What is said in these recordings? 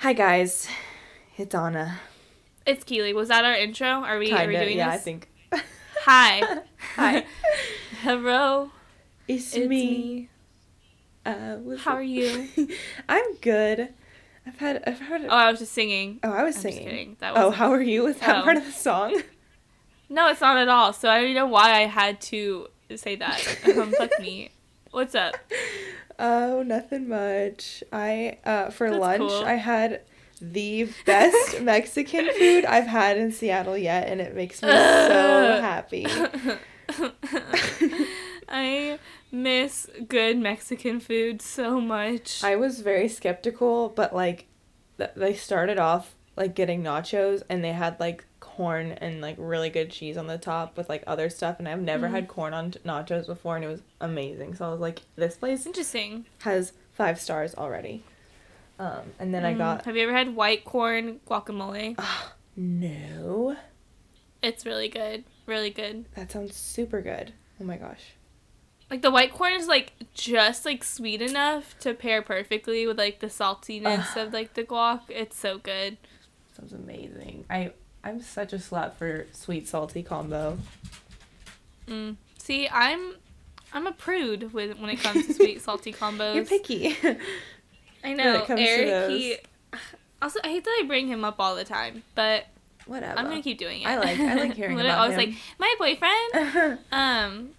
Hi guys, it's Anna. It's Keely. Was that our intro? Are we, are we doing yeah, this? I think. Hi. Hi. Hello. It's, It's me. me. Uh, How are you? I'm good. I've had. I've had. Oh, I was just singing. oh, I was I'm singing. That oh, how are you? Was that Oh. part of the song? No, it's not at all. So I don't even know why I had to say that. Um, fuck me. What's up? Oh, nothing much. I uh for That's lunch cool. I had the best Mexican food I've had in Seattle yet, and it makes me so happy. I miss good Mexican food so much. I was very skeptical, but like, th- they started off like getting nachos, and they had like corn and like really good cheese on the top with like other stuff, and I've never Mhm. had corn on nachos before, and it was amazing. So I was like, this place Interesting. has five stars already. Um, and then I Mm, got Have you ever had white corn guacamole? no. It's really good. Really good. That sounds super good. Oh my gosh. Like the white corn is like just like sweet enough to pair perfectly with like the saltiness of like the guac. It's so good. Sounds amazing. I I'm such a slut for sweet salty combo. Mm. See, I'm I'm a prude with when it comes to sweet salty combos. You're picky. I when know it comes to Eric. He also I hate that I bring him up all the time, but Whatever. I'm gonna keep doing it. I like- I like hearing about always him. like my boyfriend. Um,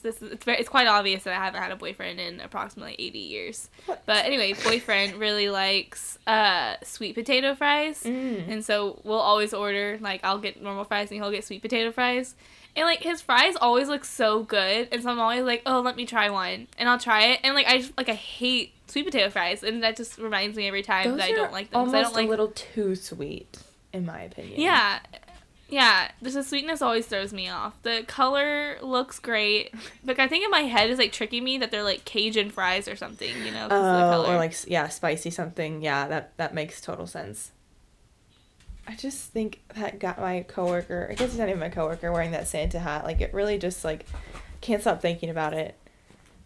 this is, it's very it's quite obvious that I haven't had a boyfriend in approximately eighty years. What? But anyway, boyfriend really likes uh sweet potato fries, Mm. and so we'll always order like I'll get normal fries and he'll get sweet potato fries. And like his fries always look so good, and so I'm always like, oh, let me try one, and I'll try it, and like I just like I hate sweet potato fries, and that just reminds me every time Those that I don't like them. Almost I don't like a little too sweet, in my opinion. yeah. Yeah, just the sweetness always throws me off. The color looks great, but I think in my head is like tricking me that they're like Cajun fries or something, you know? Oh, color. or like yeah, spicy something. Yeah, that that makes total sense. I just think that got my coworker. I guess it's not even my coworker wearing that Santa hat. Like it really just like can't stop thinking about it.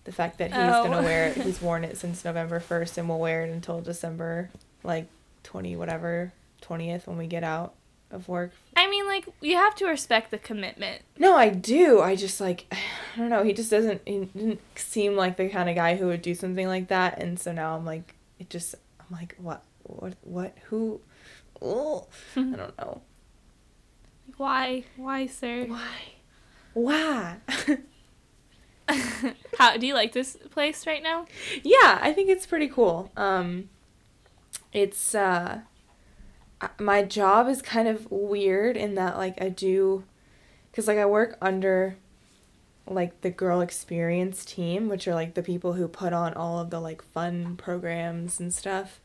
The fact that he's Oh. gonna wear it. He's worn it since November first and will wear it until December, like twenty whatever twentieth when we get out of work. I mean, like you have to respect the commitment. No, I do. I just like I don't know. He just doesn't. He didn't seem like the kind of guy who would do something like that. And so now I'm like, it just. I'm like, what? What? What? Who? Oh, I don't know. Why? Why, sir? Why? Why? How do you like this place right now? yeah, I think it's pretty cool. Um, it's uh, my job is kind of weird in that like I do, cause like I work under, like the girl experience team, which are like the people who put on all of the like fun programs and stuff,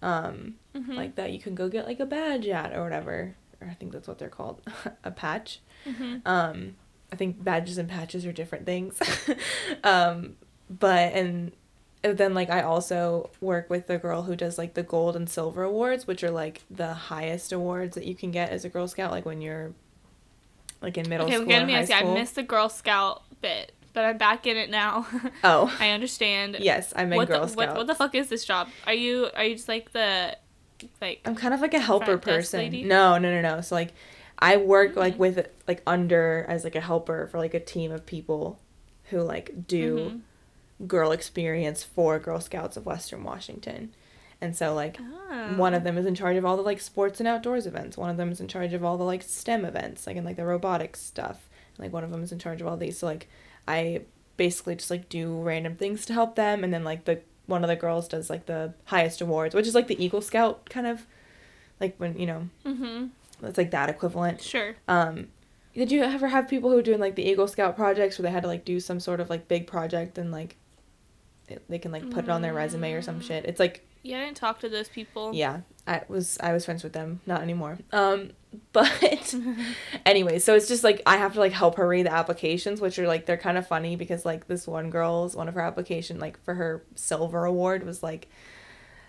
um, Mhm. like that you can go get like a badge at or whatever, or I think that's what they're called, a patch. Mhm. Um, I think badges and patches are different things. um, but and then like I also work with the girl who does like the gold and silver awards, which are like the highest awards that you can get as a Girl Scout, like when you're like in middle okay, school. gonna and be high honest. I missed the Girl Scout bit, but I'm back in it now. Oh. I understand. Yes, I'm in what Girl the, Scout. What, what the fuck is this job? Are you are you just like the like I'm kind of like a helper person. No, no, no, no. So like I work like Mm. with like under as like a helper for like a team of people who like do Mhm. Girl experience for Girl Scouts of Western Washington. And so like Oh. one of them is in charge of all the like sports and outdoors events. One of them is in charge of all the like STEM events, like in like the robotics stuff. Like one of them is in charge of all these. So like I basically just like do random things to help them and then like the one of the girls does like the highest awards, which is like the Eagle Scout kind of like when, you know, Mhm. it's like that equivalent. Sure. Um, did you ever have people who were doing like the Eagle Scout projects where they had to like do some sort of like big project and like it, they can like put it on their resume or some Mm. shit? It's like Yeah, I didn't talk to those people. yeah, I was I was friends with them, not anymore. Um, but anyway, so it's just like I have to like help her read the applications, which are like they're kind of funny because like this one girl's one of her application like for her silver award was like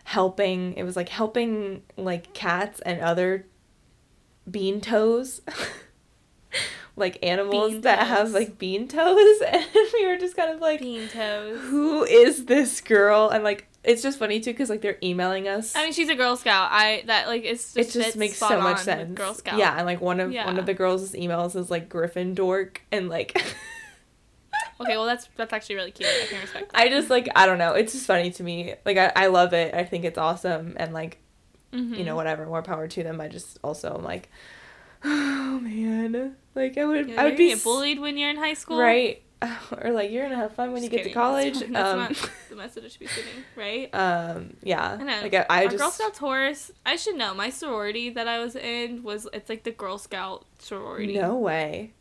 helping it was like helping like cats and other bean toes like animals Bean that have like bean toes, and we were just kind of like, Bean toes. who is this girl? And like, it's just funny too because like they're emailing us. I mean, she's a Girl Scout. I that like it's just, it just makes so much sense. Girl Scout. Yeah, and like one of one of the girls' emails is like Gryffindork, and like Okay, well that's that's actually really cute. I can respect. That. I just like I don't know. It's just funny to me. Like I, I love it. I think it's awesome, and like Mhm. you know whatever, more power to them. I just also am like, oh man, like I would Yeah, I would be get bullied when you're in high school. right, or like you're gonna have fun when Just you get to college. That's um, not the message I should be sending, right? um, yeah, I know. like I, I just Girl Scouts horse. I should know. My sorority that I was in was it's like the Girl Scout sorority. no way.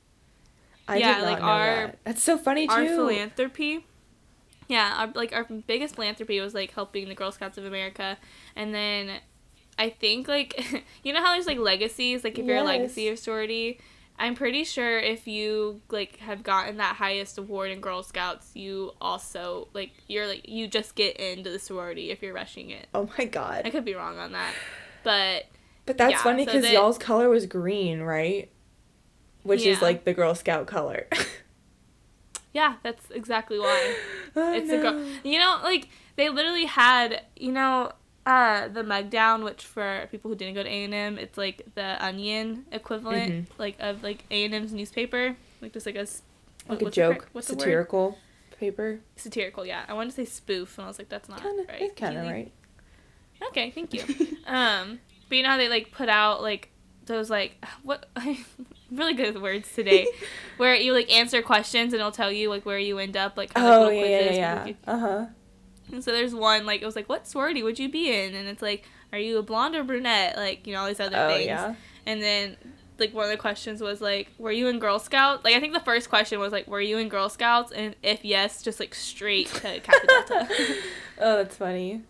I Yeah, did not like know our- that. That's so funny too. Our philanthropy. Yeah, our, like our biggest philanthropy was like helping the Girl Scouts of America, and then I think like you know how there's like legacies, like if you're a legacy of sorority. I'm pretty sure if you like have gotten that highest award in Girl Scouts, you also like you're like you just get into the sorority if you're rushing it. oh my god. I could be wrong on that, but But that's Yeah, funny because that- y'all's color was green, right? Which is like the Girl Scout color. yeah, that's exactly why. I oh, It's a girl. You know, like they literally had, you know, uh, the Mugdown, which for people who didn't go to A and M, it's like the Onion equivalent, Mhm. like of like A and M's newspaper, like just like a like what- a joke, what's the satirical paper. satirical. Yeah, I wanted to say spoof, and I was like, that's not Kind of, right. it's kind of right. Okay, thank you. um, but you know how they like put out like those like what I'm really good with words today, where you like answer questions and it'll tell you like where you end up, like kind of oh little yeah, yeah, yeah. Uh huh. And so there's one like it was like, what sorority would you be in? And it's like, are you a blonde or brunette? Like you know all these other Oh things. yeah. And then like one of the questions was like, were you in Girl Scouts? Like I think the first question was like, were you in Girl Scouts? And if yes, just like straight to Kappa Delta. oh, that's funny.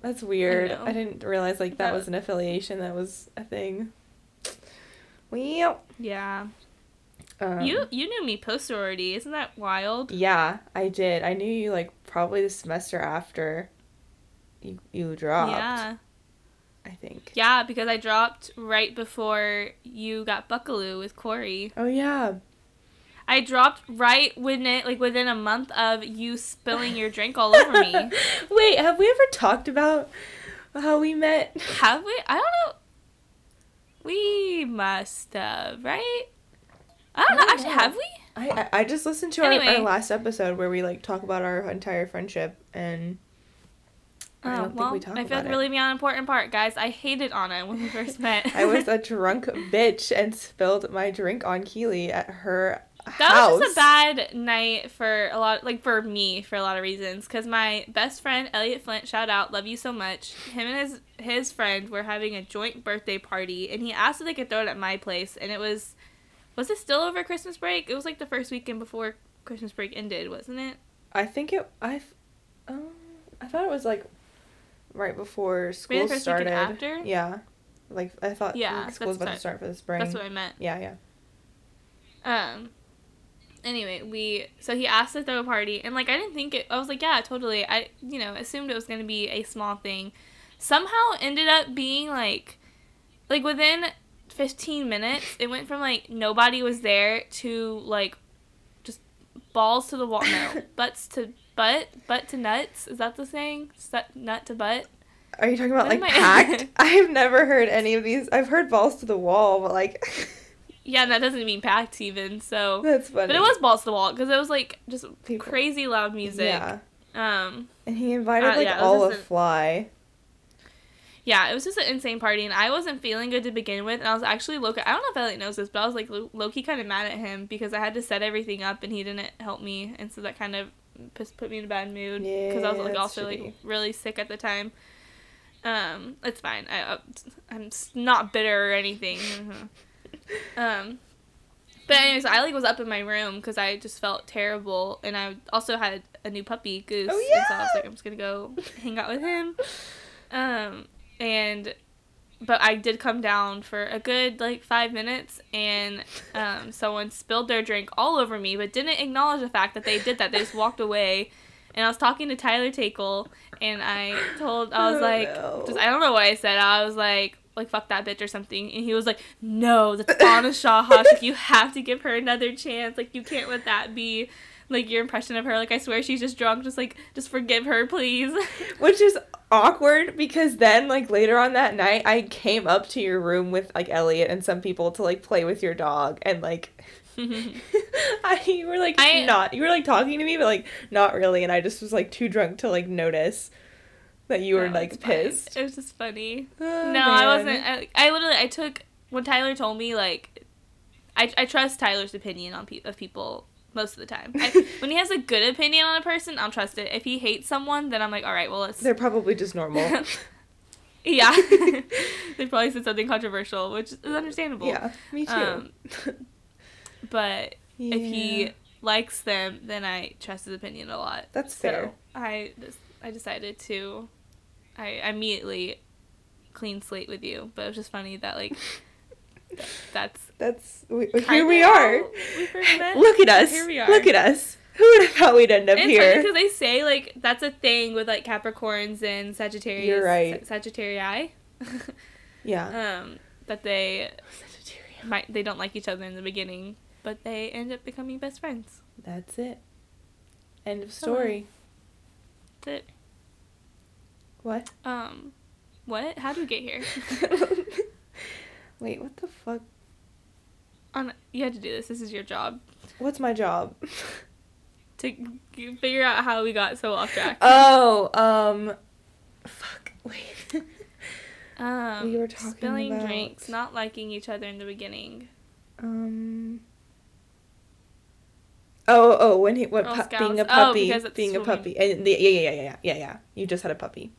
That's weird. know. I, didn't realize like that That- was an affiliation. That was a thing. Well, yeah. Um, you you knew me post sorority, isn't that wild? Yeah, I did. I knew you like probably the semester after you you dropped. Yeah. I think. Yeah, because I dropped right before you got Buckaloo with Corey. Oh yeah. I dropped right within it, like within a month of you spilling your drink all over me. Wait, have we ever talked about how we met? Have we? I don't know. We must have, right? I don't, I know. don't Actually, know. have we? I I- I just listened to our, Anyway. our last episode where we like talk about our entire friendship and I Oh, don't think well, we talk I feel about like really be on important part, guys. I hated Anna when we first met. I was a drunk bitch and spilled my drink on Keely at her That house. was just a bad night for a lot, like for me, for a lot of reasons. Cause my best friend Elliot Flint, shout out, love you so much. Him and his his friend were having a joint birthday party, and he asked if they could throw it at my place, and it was, was it still over Christmas break? It was like the first weekend before Christmas break ended, wasn't it? I think it. I. Um, I thought it was like right before school Maybe the first weekend started. after? Yeah, like I thought. Yeah, like, school was about to start for the spring. That's what I meant. Yeah, yeah. Um. Anyway, we so he asked to throw a party, and like I didn't think it. I was like, yeah, totally. I you know assumed it was gonna be a small thing. Somehow ended up being like, like within fifteen minutes, it went from like nobody was there to like, just balls to the wall. No, butts to butt, butt to nuts. Is that the saying? Sut- nut to butt. Are you talking about What like am I- packed? I've never heard any of these. I've heard balls to the wall, but like Yeah, and that doesn't mean packed even. So, that's funny. but it was balls to the wall because it was like just People- crazy loud music. Yeah, Um. and he invited Uh, like yeah, all of Fly. Yeah, it was just an insane party, and I wasn't feeling good to begin with. And I was actually low. I don't know if Elliot knows this, but I was like low key kind of mad at him because I had to set everything up and he didn't help me, and so that kind of put put me in a bad mood because I was like also shitty. like really sick at the time. Um, it's fine. I uh, I'm not bitter or anything. um, but anyways, I like was up in my room because I just felt terrible, and I also had a new puppy, Goose. Oh, And so I was like, I'm just gonna go hang out with him. Um, and but I did come down for a good like five minutes, and um, someone spilled their drink all over me, but didn't acknowledge the fact that they did that. They just walked away. And I was talking to Tyler Takel, and I told I was Oh, like, no. just I don't know what I said. I was like, like fuck that bitch or something and he was like no that's Anna Shawhush like you have to give her another chance like you can't let that be like your impression of her. Like I swear she's just drunk. Just like just forgive her please. Which is awkward because then like later on that night I came up to your room with like Elliot and some people to like play with your dog and like I you were like I- not you were like talking to me but like not really. And I just was like too drunk to like notice that you were No, like it's fine. pissed. it was just funny. Oh, no I wasn't I, I literally I took when Tyler told me like I, I trust Tyler's opinion on pe- of people most of the time. I, when he has a good opinion on a person, I'll trust it. If he hates someone, then I'm like, all right, well, let's They're probably just normal. Yeah. they probably said something controversial, which is understandable. yeah, me too. Um, But yeah. if he likes them, then I trust his opinion a lot. That's So fair. I I decided to I immediately clean slate with you, but it was just funny that like that's That's we, here we are. We. Look at us. Here we are. Look at us. Who would have thought we'd end up it's here? because they say like that's a thing with like Capricorns and Sagittarius. You're right. Sa- Sagittarii. yeah. um, that they might they don't like each other in the beginning, but they end up becoming best friends. That's it. End of story. That What? um, what? How do we get here? Wait, what the fuck? On you had to do this. This is your job What's my job? to g- figure out how we got so off track. oh, um, fuck. Wait. um, we were talking spilling about- drinks, not liking each other in the beginning. um. Oh, oh, when he what pu- being a. Oh, puppy, it's being a puppy, and the, yeah, yeah, yeah, yeah, yeah, yeah. You just had a puppy,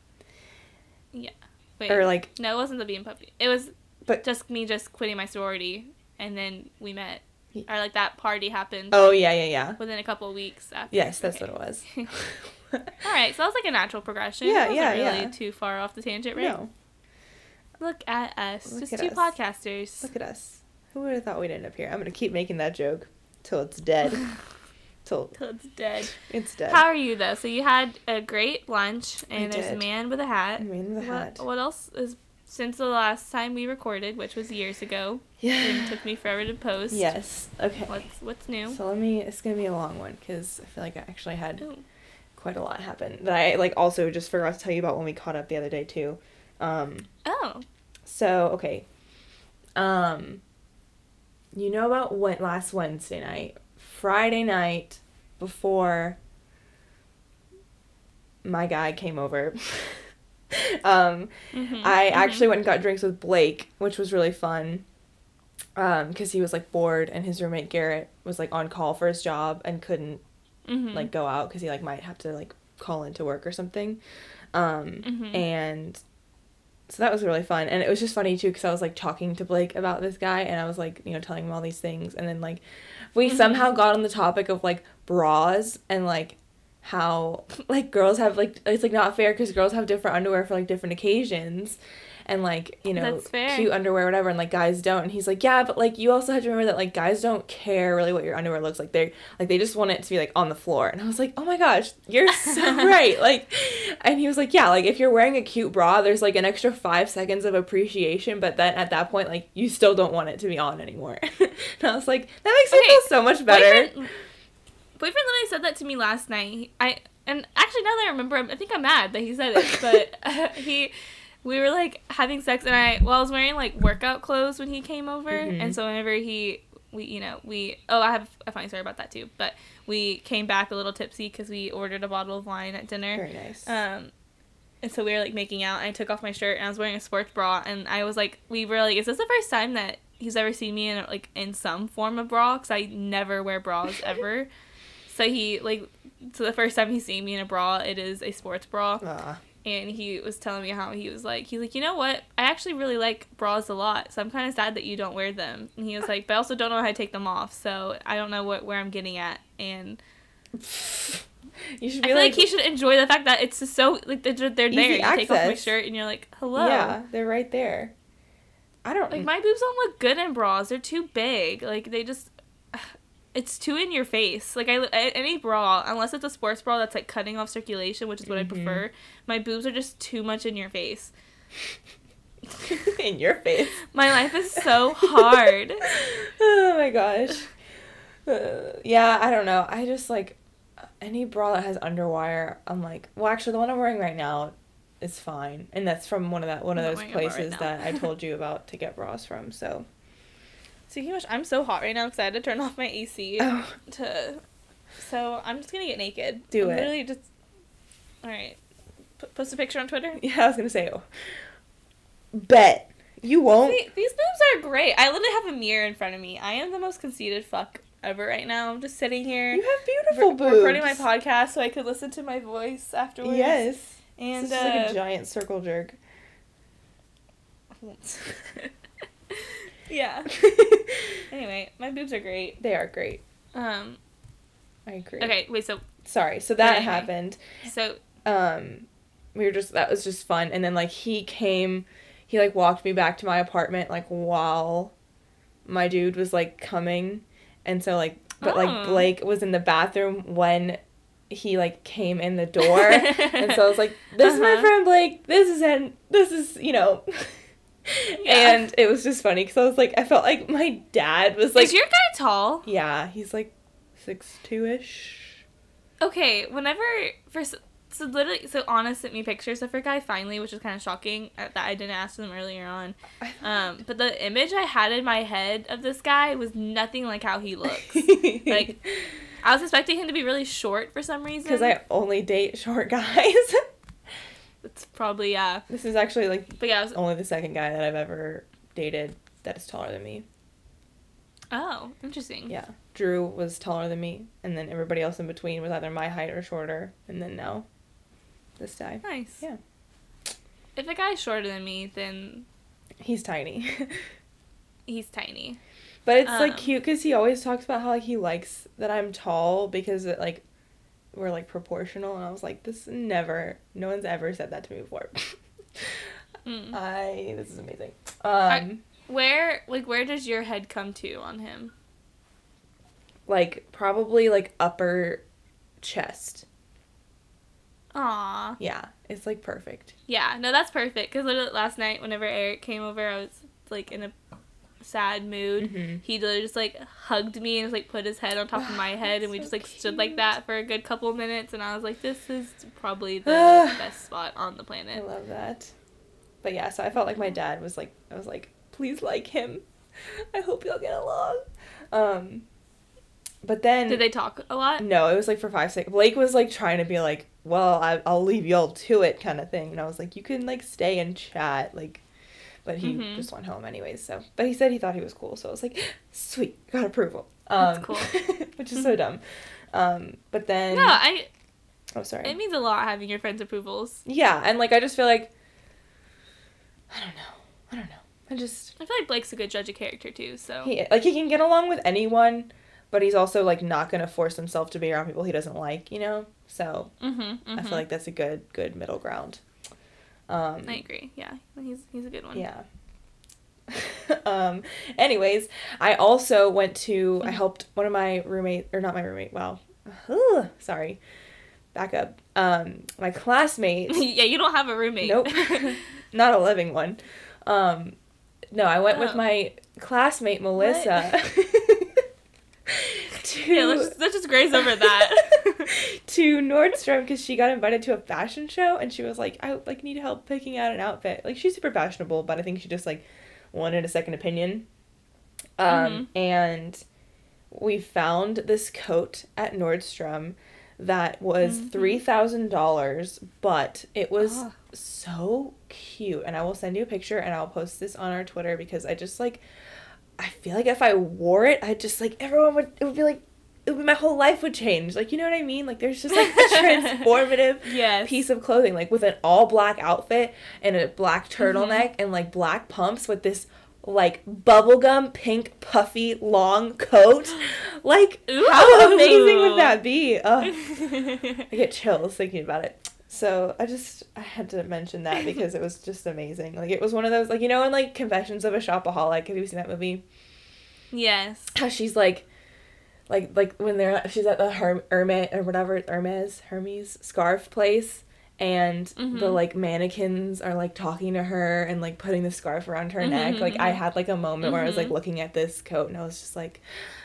Yeah. Wait, or like, no, it wasn't the being puppy. It was But- just me just quitting my sorority, and then we met, or like that party happened oh yeah, yeah, yeah. within a couple of weeks after. Yes, that's Okay. what it was. All right, so that was like a natural progression. Yeah, yeah, really yeah. too far off the tangent, right? No, Look at us, Look just at two us. podcasters. look at us. Who would have thought we'd end up here? I'm gonna keep making that joke till it's dead. till Till it's dead. it's dead. How are you though? So you had a great lunch, and there's a man with a hat. Man with a what, hat. what else is since the last time we recorded, which was years ago? and Yeah. took me forever to post. Yes. Okay. What's what's new? So let me. It's gonna be a long one because I feel like I actually had Ooh. quite a lot happen that I like also just forgot to tell you about when we caught up the other day too. Um. Oh. So okay. Um. You know about what last Wednesday night, Friday night, before my guy came over. um. Mhm, I mhm. actually went and got drinks with Blake, which was really fun. Um, because he was like bored, and his roommate Garrett was like on call for his job and couldn't Mhm. like go out because he like might have to like call into work or something. Um, Mhm. and so that was really fun, and it was just funny too because I was like talking to Blake about this guy, and I was like you know telling him all these things, and then like we Mhm. somehow got on the topic of like bras and like how like girls have like it's like not fair because girls have different underwear for like different occasions. And like you know cute underwear whatever and like guys don't. And he's like yeah but like you also have to remember that like guys don't care really what your underwear looks like. They like they just want it to be like on the floor. And i was like oh my gosh you're so right. Like and he was like yeah like if you're wearing a cute bra there's like an extra five seconds of appreciation but then at that point like you still don't want it to be on anymore. And i was like that makes me feel so much better Boyfriend, literally said that to me last night. I and actually now that I remember, I think I'm mad that he said it. But he, we were like having sex, and I well, I was wearing like workout clothes when he came over, Mhm. and so whenever he, we you know we oh I have a funny story about that too. But we came back a little tipsy because we ordered a bottle of wine at dinner. very nice Um, and so we were like making out, and I took off my shirt, and I was wearing a sports bra, and I was like, we were like, is this the first time that he's ever seen me in like in some form of bra? Because I never wear bras ever. So he like, so the first time he's seen me in a bra, it is a sports bra, Ah. and he was telling me how he was like, he's like, you know what? I actually really like bras a lot, so I'm kind of sad that you don't wear them. And he was like, but I also don't know how to take them off, so I don't know what where I'm getting at, and you should I feel like, he should enjoy the fact that it's just so like they're, they're there. You take off my access. shirt and you're like, hello. Yeah, they're right there. I don't Like my boobs don't look good in bras. They're too big. Like they just, it's too in your face. Like I any bra, unless it's a sports bra that's like cutting off circulation, which is what Mhm. I prefer. My boobs are just too much in your face. In your face. My life is so hard. oh my gosh. Uh, yeah, I don't know. I just like any bra that has underwire. I'm like, well, actually, the one I'm wearing right now is fine, and that's from one of that one of I'm those bra right places that I told you about to get bras from. So. Speaking of which, I'm so hot right now because I had to turn off my AC Oh. to. So I'm just gonna get naked. Do I'm it. Literally just. All right. P- post a picture on Twitter. Yeah, I was gonna say. Oh. Bet you won't. See, these boobs are great. I literally have a mirror in front of me. I am the most conceited fuck ever right now. I'm just sitting here. You have beautiful re- boobs. Recording my podcast so I could listen to my voice afterwards. Yes. And this is like a uh, giant circle jerk. yeah. Anyway, my boobs are great. they are great. Um. I agree. Okay. Wait. So Sorry. So that Okay. happened. so um we were just that was just fun and then like he came he like walked me back to my apartment like while my dude was like coming and so like but like Oh. blake was in the bathroom when he like came in the door and so i was like this is my Uh-huh. friend blake this is and this is you know Yeah. and it was just funny because i was like i felt like my dad was like is your guy tall? yeah he's like six two ish Okay. Whenever for so literally so Anna sent me pictures of her guy finally, which is kind of shocking uh, that I didn't ask them earlier on. Um, but the image I had in my head of this guy was nothing like how he looks. like I was expecting him to be really short for some reason. because i only date short guys It's probably yeah. This is actually like But yeah. Was, only the second guy that I've ever dated that is taller than me. oh, interesting. Yeah. Drew was taller than me, and then everybody else in between was either my height or shorter, and then now this guy. Nice. Yeah. If a guy's shorter than me, then He's tiny. he's tiny. but it's Um. like cute because he always talks about how like he likes that I'm tall because it like we're like proportional, and I was like, this never, no one's ever said that to me before. Mm. I this is amazing. Um, I- Where like where does your head come to on him? like probably like upper chest. Aw. Yeah, it's like perfect. Yeah, no, that's perfect. Cause literally last night, whenever Eric came over, I was like in a sad mood. Mm-hmm. He literally just like hugged me and just like put his head on top of my head, and we So just like stood like that for a good couple minutes. And I was like, this is probably the best spot on the planet. I love that. But yeah, so I felt like my dad was like, I was like, please like him. I hope you'll get along. Um, but then Did they talk a lot? no, it was like for five seconds. Blake was like trying to be like, well, I, I'll leave y'all to it kind of thing, and I was like, you can like stay and chat, like. But he Mhm. just went home anyways. So, but he said he thought he was cool. So I was like, sweet, got approval. Um, That's cool. which is so dumb. Um, but then No, I. oh sorry. It means a lot having your friends' approvals. Yeah, and like I just feel like I don't know. I don't know. I just I feel like Blake's a good judge of character too. So he like he can get along with anyone, but he's also like not gonna force himself to be around people he doesn't like, you know. So mm-hmm, I feel like that's a good good middle ground. Um, I agree. Yeah, he's he's a good one. yeah. um. Anyways, I also went to. I helped one of my roommate or not my roommate. Wow. Ugh, sorry. Back up. Um, my classmate. yeah, you don't have a roommate. Nope. Not a living one. Um, no, I went with Oh. my classmate Melissa. to, yeah, let's just, let's just graze over that. To Nordstrom because she got invited to a fashion show and she was like, I like need help picking out an outfit. Like she's super fashionable, but I think she just like wanted a second opinion. Um, and we found this coat at Nordstrom that was Mhm. three thousand dollars, but it was Ah. so cute. And I will send you a picture and I'll post this on our Twitter because I just like I feel like if I wore it, I just like everyone would it would be like would, my whole life would change. Like you know what I mean? Like there's just like a transformative yes. piece of clothing, like with an all black outfit and a black turtleneck mm-hmm. and like black pumps with this like bubblegum pink puffy long coat. Like how amazing would that be? Ugh. I get chills thinking about it. So I just I had to mention that because it was just amazing. Like it was one of those like you know in like Confessions of a Shopaholic. Have you seen that movie? yes. How she's like, like like when they're she's at the Herm Hermes or whatever Hermes Hermes scarf place, and the Mhm. like mannequins are like talking to her and like putting the scarf around her neck. Mhm, Like I mhm. had like a moment where I was like Mhm. looking at this coat and I was just like,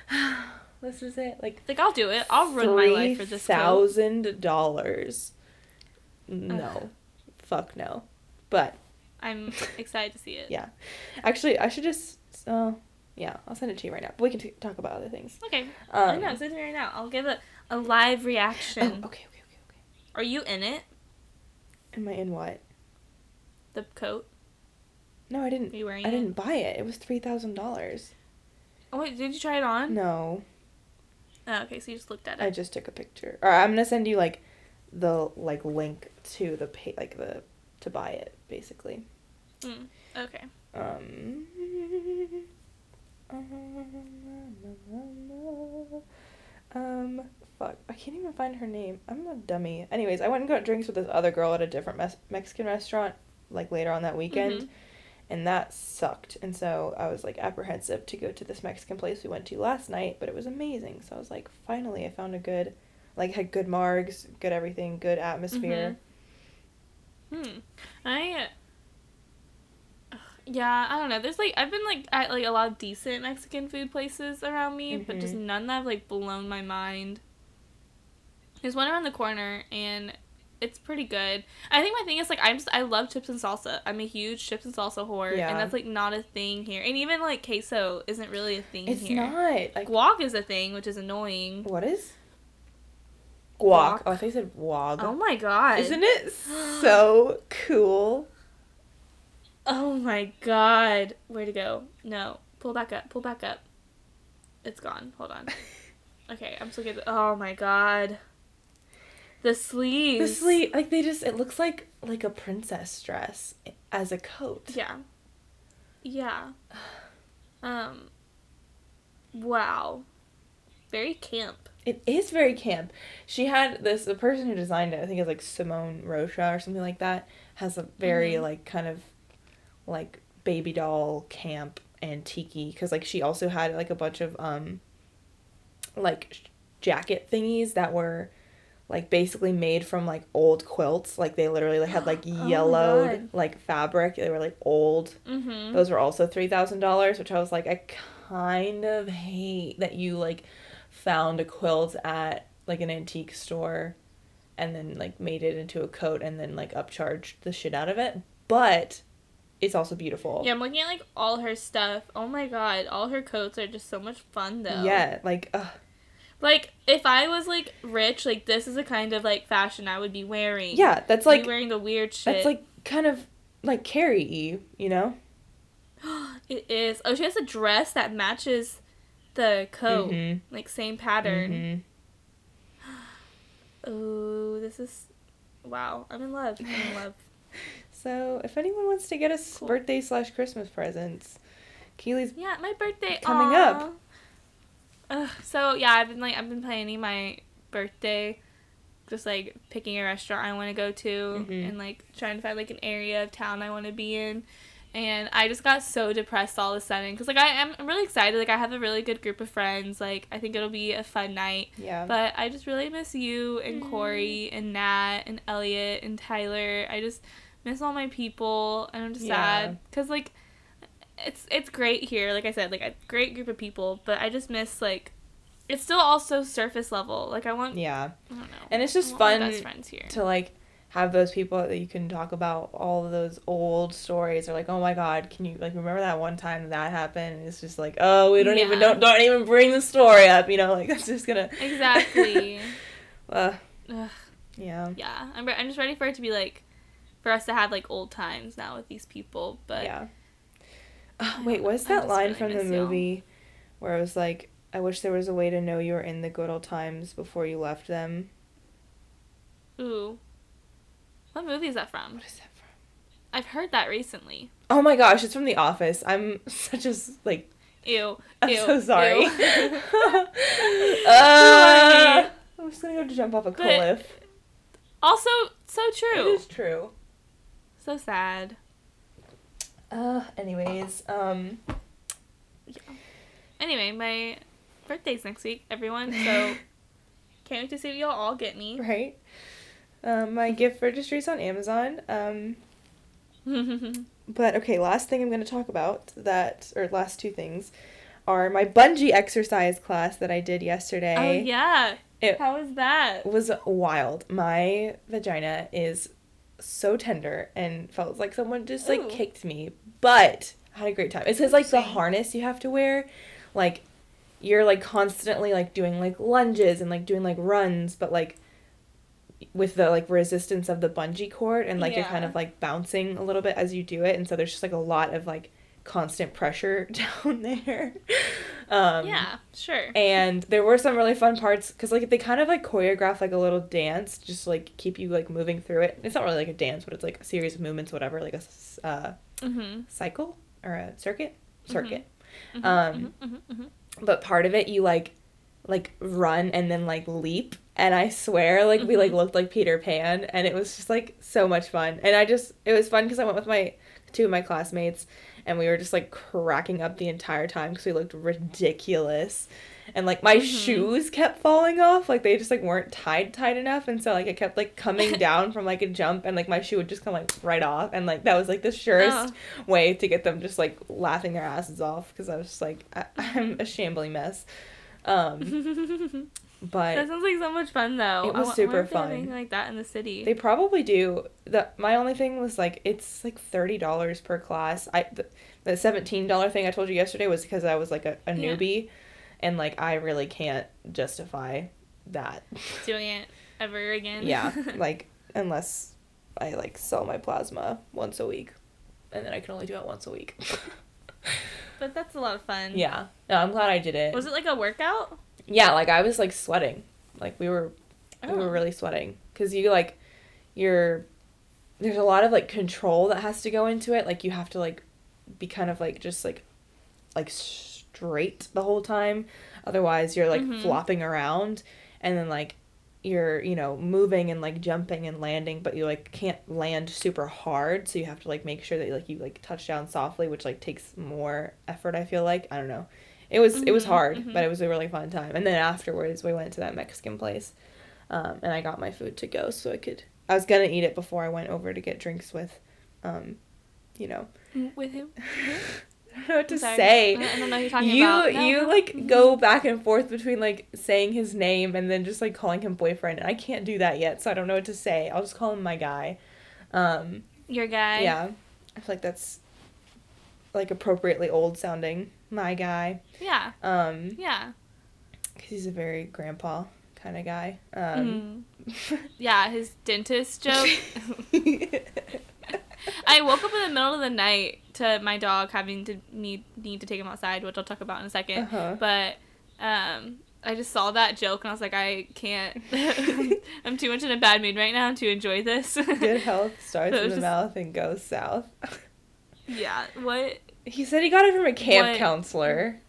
this is it. Like Like I'll do it. I'll run my life for this thousand dollars. No, fuck no. But I'm excited to see it. yeah, actually, I should just. Uh, yeah, I'll send it to you right now. But we can t- talk about other things. Okay. Um, know. Send it to me right now. I'll give it a live oh, reaction. okay, okay, okay, okay. Are you in it? Am I in what? The coat? No, I didn't. Are you wearing I it? didn't buy it. It was three thousand dollars. Oh wait, did you try it on? No, Oh, okay, so you just looked at it. I just took a picture. Or I'm gonna send you like the like link to the pay like the to buy it basically. Mm, okay. Um. Um. Fuck. I can't even find her name. I'm a dummy. Anyways, I went and got drinks with this other girl at a different mes- Mexican restaurant, like later on that weekend, Mhm. and that sucked. And so I was like apprehensive to go to this Mexican place we went to last night, but it was amazing. So I was like, finally, I found a good, like, had good margs, good everything, good atmosphere. Hmm. I. Yeah, I don't know. There's like I've been like at like a lot of decent Mexican food places around me, but just Mhm. none that have like blown my mind. There's one around the corner and it's pretty good. I think my thing is like I'm just I love chips and salsa. I'm a huge chips and salsa whore, Yeah. and that's like not a thing here. And even like queso isn't really a thing It's here. It's not like Guac is a thing, which is annoying. what is guac. Guac. Oh, I thought you said wog. Oh my god! Isn't it so cool? Oh my god. Where to go? No. Pull back up. Pull back up. It's gone. Hold on. Okay, I'm still good. Oh my god. The sleeves. The sleeve, like they just, it looks like like a princess dress as a coat. Yeah. Yeah. Um. Wow. Very camp. It is very camp. She had this, the person who designed it, I think is like Simone Rocha or something like that, has a very Mhm. like kind of like baby doll camp antique because like she also had like a bunch of um like jacket thingies that were like basically made from like old quilts like they literally like, had like Oh yellowed like fabric they were like old Mm-hmm. those were also three thousand dollars, which I was like, I kind of hate that you like found a quilt at like an antique store, and then like made it into a coat and then like upcharged the shit out of it. But it's also beautiful. Yeah, I'm looking at like all her stuff. Oh my god, all her coats are just so much fun though. Yeah, like ugh, Like if I was like rich, like this is the kind of like fashion I would be wearing. yeah, that's like wearing the weird shit. that's like kind of like Carrie, you know? it is. Oh, she has a dress that matches the coat, Mhm. like same pattern. Mhm. Oh, this is wow. I'm in love. I'm in love. So if anyone wants to get us Cool. birthday slash Christmas presents, Keely's Yeah, my birthday Coming Aw. up. Ugh, so yeah, I've been like I've been planning my birthday, just like picking a restaurant I want to go to Mhm. and like trying to find like an area of town I want to be in. And I just got so depressed all of a sudden because like I am I'm really excited. Like I have a really good group of friends. Like I think it'll be a fun night. yeah. But I just really miss you and Mm. Corey and Nat and Elliot and Tyler. I just miss all my people and I'm just Yeah. sad because like it's it's great here. Like I said, like a great group of people, but I just miss like it's still also surface level. Like I want yeah. I don't know. And it's just fun best friends here. to like have those people that you can talk about all of those old stories or like oh my god can you like remember that one time that happened and it's just like oh we don't even don't don't even bring the story up you know like that's just gonna Exactly. uh, Ugh, yeah yeah, I'm re- I'm just ready for it to be like for us to have like old times now with these people. But yeah wait what's that line really from the miss y'all. movie where it was like I wish there was a way to know you were in the good old times before you left them ooh, what movie is that from? what is that from I've heard that recently. oh my gosh it's from The Office I'm such a like Ew. I'm ew, so sorry uh, I'm just gonna go jump off a But- cliff also, so true. is true. So sad. Uh, anyways, um, Anyway, my birthday's next week, everyone. So can't wait to see what y'all all get me. right. Um, my gift registry's on Amazon. Um, but okay, last thing I'm going to talk about that, or last two things, are my bungee exercise class that I did yesterday. oh yeah. It- How was that? was wild. My vagina is so tender and felt like someone just like Ooh. kicked me, but I had a great time. It says like the harness you have to wear, like you're like constantly like doing like lunges and like doing like runs, but like with the like resistance of the bungee cord and like you're kind of like bouncing a little bit as you do it, and so there's just like a lot of like constant pressure down there. Um, yeah, sure. and there were some really fun parts because like they kind of like choreograph like a little dance just to, like keep you like moving through it. It's not really like a dance but it's like a series of movements whatever like a uh, mm-hmm. cycle or a circuit? Circuit. Mhm, um mhm, mhm, mhm. but part of it you like like run and then like leap. And i swear like we like looked like peter pan and it was just like so much fun. And i just it was fun because i went with my two of my classmates and we were just like cracking up the entire time because we looked ridiculous and like my Mhm. shoes kept falling off like they just like weren't tied tight enough and so like it kept like coming down from like a jump and like my shoe would just come like right off and like that was like the surest Oh. way to get them just like laughing their asses off because I was just like I- I'm a shambling mess. Um, that sounds like so much fun though. It was wa- super wonder if they have fun. Anything like that in the city. they probably do. The my only thing was like it's like thirty dollars per class. I the, the seventeen dollar thing I told you yesterday was because I was like a, a Yeah. newbie, and like I really can't justify that. Doing it ever again. yeah, like unless I like sell my plasma once a week, and then I can only do it once a week. but that's a lot of fun. yeah, no, I'm glad I did it. Was it like a workout? Yeah, like I was like sweating. Like we were we Oh. were really sweating cuz you like you're there's a lot of like control that has to go into it. Like you have to like be kind of like just like like straight the whole time. Otherwise, you're like Mhm. flopping around and then like you're, you know, moving and like jumping and landing, but you like can't land super hard, so you have to like make sure that like you like touch down softly, which like takes more effort, I feel like. I don't know. It was it was hard, mhm. but it was a really fun time. And then afterwards, we went to that Mexican place, um, and I got my food to go, so I could. I was gonna eat it before I went over to get drinks with, um, you know, With who? I don't know what to say. I don't know who you're talking you about. No, you like Mhm. go back and forth between like saying his name and then just like calling him boyfriend, and I can't do that yet, so I don't know what to say. I'll just call him my guy. Um, Your guy. yeah, I feel like that's like appropriately old sounding. My guy. Yeah. Um, Yeah. because he's a very grandpa kind of guy. Um, Mhm. Yeah, his dentist joke. I woke up in the middle of the night to my dog having to need need to take him outside, which I'll talk about in a 2nd Uh-huh. But um, I just saw that joke and I was like, I can't. I'm too much in a bad mood right now to enjoy this. Good health starts So in the just- mouth and goes south. yeah. What? He said he got it from a camp What- counselor,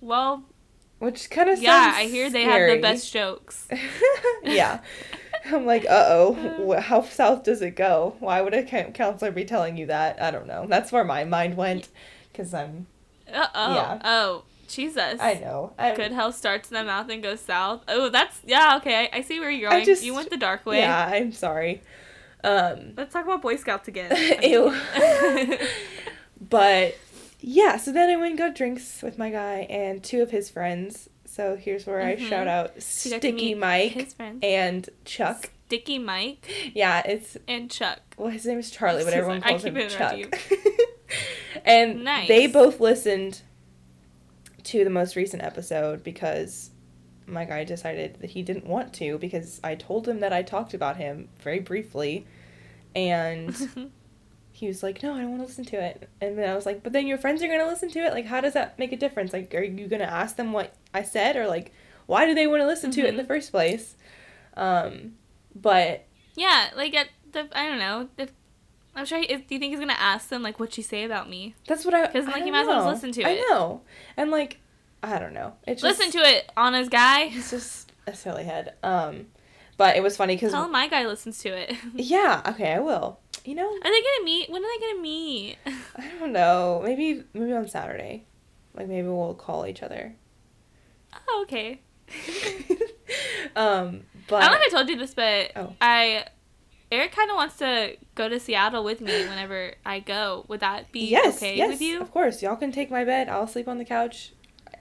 Well, which kind of yeah. I hear they have the best jokes. yeah. I'm like, uh oh, how south does it go? Why would a camp counselor be telling you that? I don't know. That's where my mind went, because I'm. Uh oh. Yeah. Oh, Jesus. I know. I'm, Good health starts in the mouth and goes south. Oh, that's yeah. Okay, I, I see where you're going. just- you went the dark way. Yeah, I'm sorry. Um, Let's talk about Boy Scouts again. Ew. but yeah, so then I went and got drinks with my guy and two of his friends. So here's where I Mhm. shout out So you got to Sticky Mike and Chuck. Sticky Mike, Yeah, it's and Chuck. well, his name is Charlie, but everyone calls him Chuck. and Nice. they both listened to the most recent episode because my guy decided that he didn't want to because I told him that I talked about him very briefly, and he was like, "No, I don't want to listen to it." And then I was like, "But then your friends are gonna listen to it. Like, how does that make a difference? Like, are you gonna ask them what I said, or like, why do they want to listen to it in the first place?" Um, but yeah, like at the I don't know. If, I'm sure. He, if, do you think he's gonna ask them like what she say about me? that's what I 'Cause, I like, you don't might as well listen to it. I know, and like, I don't know. It just Listen to it, Anna's guy. He's just a silly head. Um, but it was funny because Tell my guy listens to it. yeah, okay, I will. You know, Are they gonna meet? When are they gonna meet? I don't know. Maybe maybe on Saturday, like maybe we'll call each other. Oh, okay. um, But I don't know if I told you this, but Oh. I Eric kind of wants to go to Seattle with me whenever I go. Would that be yes, okay yes, with you? of course. Y'all can take my bed. I'll sleep on the couch.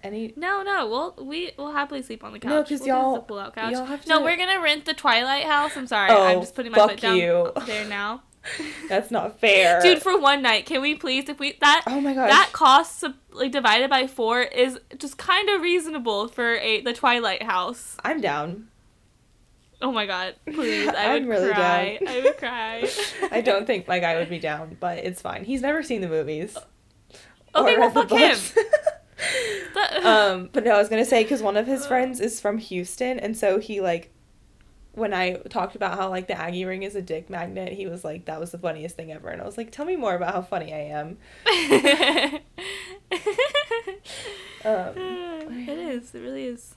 Any No, no, we'll we will happily sleep on the couch. No, 'cause We'll y'all- couch. y'all have No, we're gonna rent the Twilight House. I'm sorry, Oh, I'm just putting my fuck foot down you. there now. That's not fair. Dude, for one night, can we please? If we that oh my gosh. that cost like divided by four is just kind of reasonable for a the Twilight House. I'm down. Oh my god, please! I would really cry. down. I would cry. I don't think my guy would be down, but it's fine. He's never seen the movies. Okay, or well, fuck him. But- um, but no, I was gonna say because one of his friends is from Houston, and so he like, when I talked about how like the Aggie ring is a dick magnet, he was like, "That was the funniest thing ever," and I was like, "Tell me more about how funny I am." Um, it is. It really is.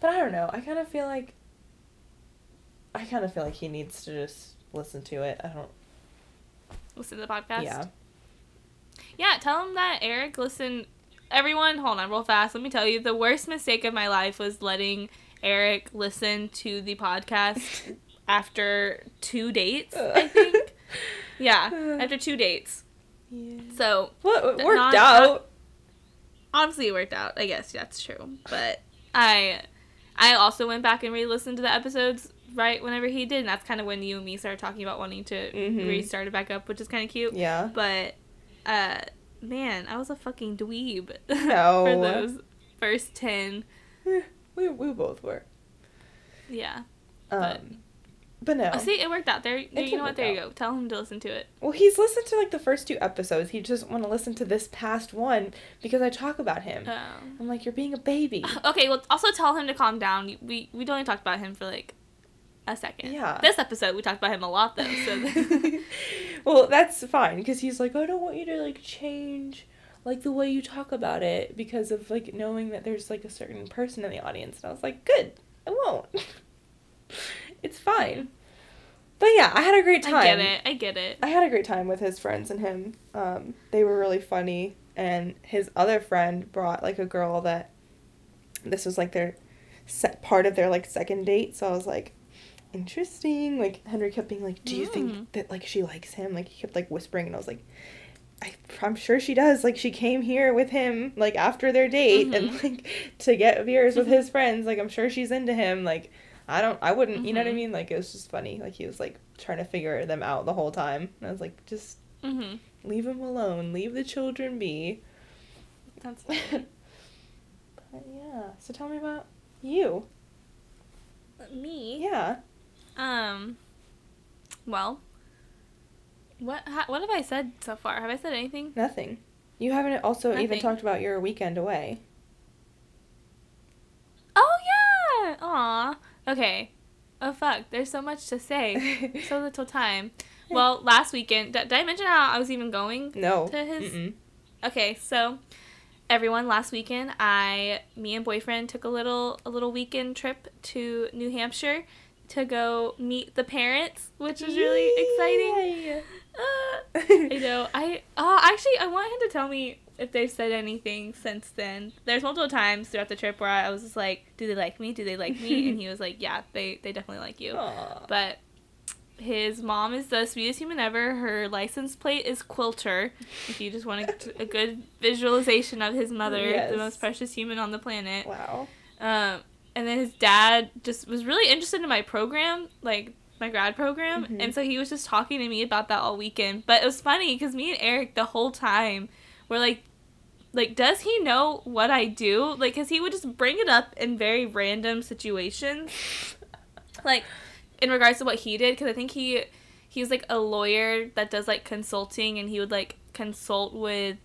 but I don't know. I kind of feel like. I kind of feel like he needs to just listen to it. I don't. Listen to the podcast. Yeah. Yeah, tell him that Eric listened. Everyone, hold on real fast. Let me tell you, the worst mistake of my life was letting Eric listen to the podcast after two dates, I think. Yeah, after two dates. Yeah. So, Well, worked not- out. obviously it worked out. I guess that's true. But I I also went back and re-listened to the episodes right whenever he did, and that's kind of when you and me started talking about wanting to Mhm. restart it back up, which is kind of cute. yeah. But uh man, I was a fucking dweeb No. for those first 10. we we both were. Yeah. Um, But- but, no. Oh, see, it worked out. There, there you know what? There you go. Tell him to listen to it. Well, he's listened to like the first two episodes. He just want to listen to this past one because I talk about him. Um, I'm like, you're being a baby. okay, well, also tell him to calm down. We we only talked about him for like a second. Yeah. This episode we talked about him a lot though. So well, that's fine because he's like, I don't want you to like change like the way you talk about it because of like knowing that there's like a certain person in the audience. And I was like, good, I won't. it's fine. But yeah, I had a great time. I get it. I get it. I had a great time with his friends and him. Um, they were really funny, and his other friend brought like a girl that this was like their set part of their like second date. So I was like, interesting. Like Henry kept being like, "Do you Mm. think that like she likes him?" Like he kept like whispering, and I was like. I, I'm sure she does. Like she came here with him, like after their date, and Mhm. like to get beers with his friends. Like I'm sure she's into him. Like I don't, I wouldn't, you know what I Mhm. mean? Like it was just funny. Like he was like trying to figure them out the whole time. And I was like, just Mm-hmm. leave him alone. Leave the children be. That's but yeah. So tell me about you. me. Yeah. Um. Well. What ha- what have I said so far? Have I said anything? Nothing. You haven't also even talked about your weekend away. Oh yeah. Aw. Okay. Oh fuck. There's so much to say. so little time. Well, last weekend, did, did I mention how I was even going? no. To his- Mm-mm. Okay, so everyone, last weekend, I, me and boyfriend took a little, a little weekend trip to New Hampshire to go meet the parents, which was really exciting. Uh, I know. I uh, actually I want him to tell me if they've said anything since then. There's multiple times throughout the trip where I was just like, "Do they like me? Do they like me?" and he was like, "Yeah, they they definitely like you." Aw. But his mom is the sweetest human ever. Her license plate is Quilter. If you just want a, a good visualization of his mother, Yes. the most precious human on the planet. Wow. Um, and then his dad just was really interested in my program, like my grad program, Mhm. and so he was just talking to me about that all weekend. But it was funny because me and Eric the whole time were like, like, does he know what I do? Like, cause he would just bring it up in very random situations, like in regards to what he did. Cause I think he he's like a lawyer that does like consulting, and he would like consult with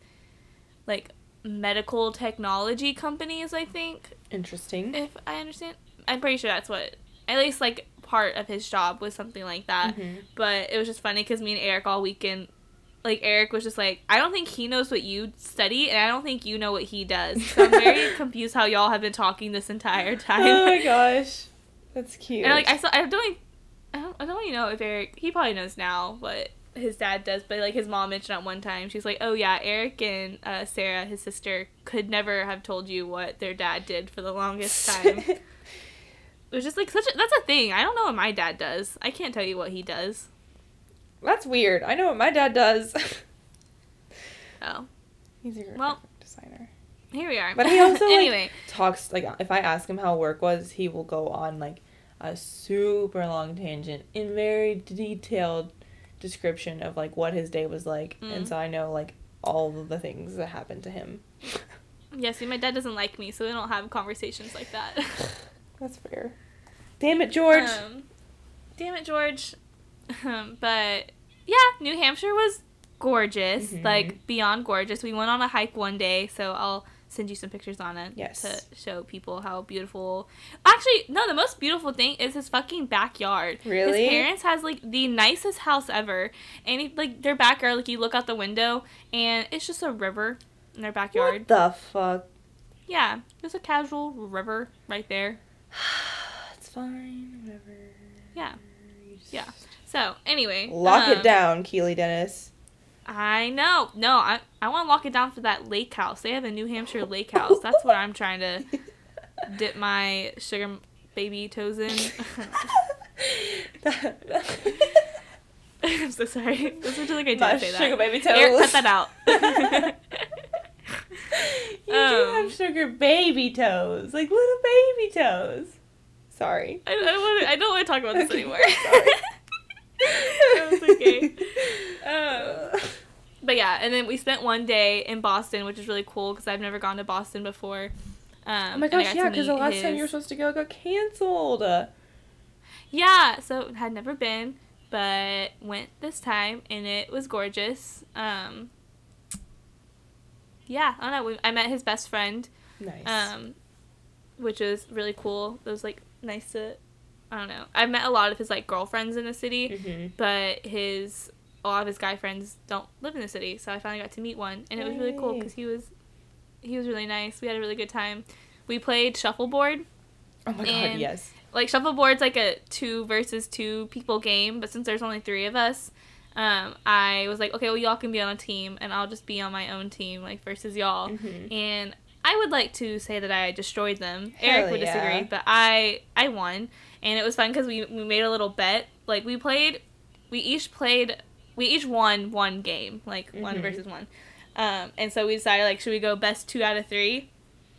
like medical technology companies. I think Interesting. if I understand. I'm pretty sure that's what, at least like part of his job was something like that. Mhm. But it was just funny because me and Eric all weekend, like Eric was just like, I don't think he knows what you study, and I don't think you know what he does. So I'm very confused how y'all have been talking this entire time. Oh my gosh. That's cute. and like I saw, I don't, I don't, I don't really know if Eric. He probably knows now what his dad does, but like his mom mentioned at one time, she's like, "Oh yeah, Eric and uh, Sarah, his sister, could never have told you what their dad did for the longest time." it was just like such a that's a thing. I don't know what my dad does. I can't tell you what he does. That's weird. I know what my dad does. Oh, He's a graphic Well- designer. here we are. But he also, like- anyway. Talks like if I ask him how work was, he will go on like a super long tangent in very detailed description of like what his day was like, and Mm. so I know like all the things that happened to him. Yeah, see, my dad doesn't like me, so we don't have conversations like that. That's fair. Damn it, George. Um, damn it, George. Um, but yeah, New Hampshire was gorgeous, Mhm. like beyond gorgeous. We went on a hike one day, so I'll send you some pictures on it Yes. to show people how beautiful. Actually, no, the most beautiful thing is his fucking backyard. Really? His parents has like the nicest house ever, and he, like their backyard, like you look out the window and it's just a river in their backyard. what the fuck? Yeah, there's a casual river right there. it's fine. Whatever. Yeah. Just Yeah. So anyway, Lock um, it down, Keely Dennis. I know. No, I I want to lock it down for that lake house. They have a New Hampshire lake house. That's what I'm trying to dip my sugar baby toes in. I'm so sorry. This was like I did My say that. sugar baby Eric, toes. cut that out. You do Um, have sugar baby toes, like little baby toes. Sorry. I, I don't want to. I don't want to talk about this Okay, anymore. Sorry. That was okay. Um, but yeah, and then we spent one day in Boston, which is really cool because I've never gone to Boston before. Um, oh my gosh, yeah, because the last time you were supposed to go got canceled. Yeah, so it had never been, but went this time and it was gorgeous. Um, yeah, I don't know. We, I met his best friend, Nice. um, which was really cool. It was like nice to, I don't know. I've met a lot of his like girlfriends in the city, mm-hmm. but his a lot of his guy friends don't live in the city. So I finally got to meet one, and it was really cool because he was he was really nice. We had a really good time. We played shuffleboard Oh my god, yes. like shuffleboard's like a two versus two people game, but since there's only three of us, um, I was like, okay, well y'all can be on a team, and I'll just be on my own team, like versus y'all. Mhm. And I would like to say that I destroyed them. Hell Eric would disagree, but I I won, and it was fun because we we made a little bet. Like we played, we each played, we each won one game, like one Mhm. versus one. Um, and so we decided like, should we go best two out of three?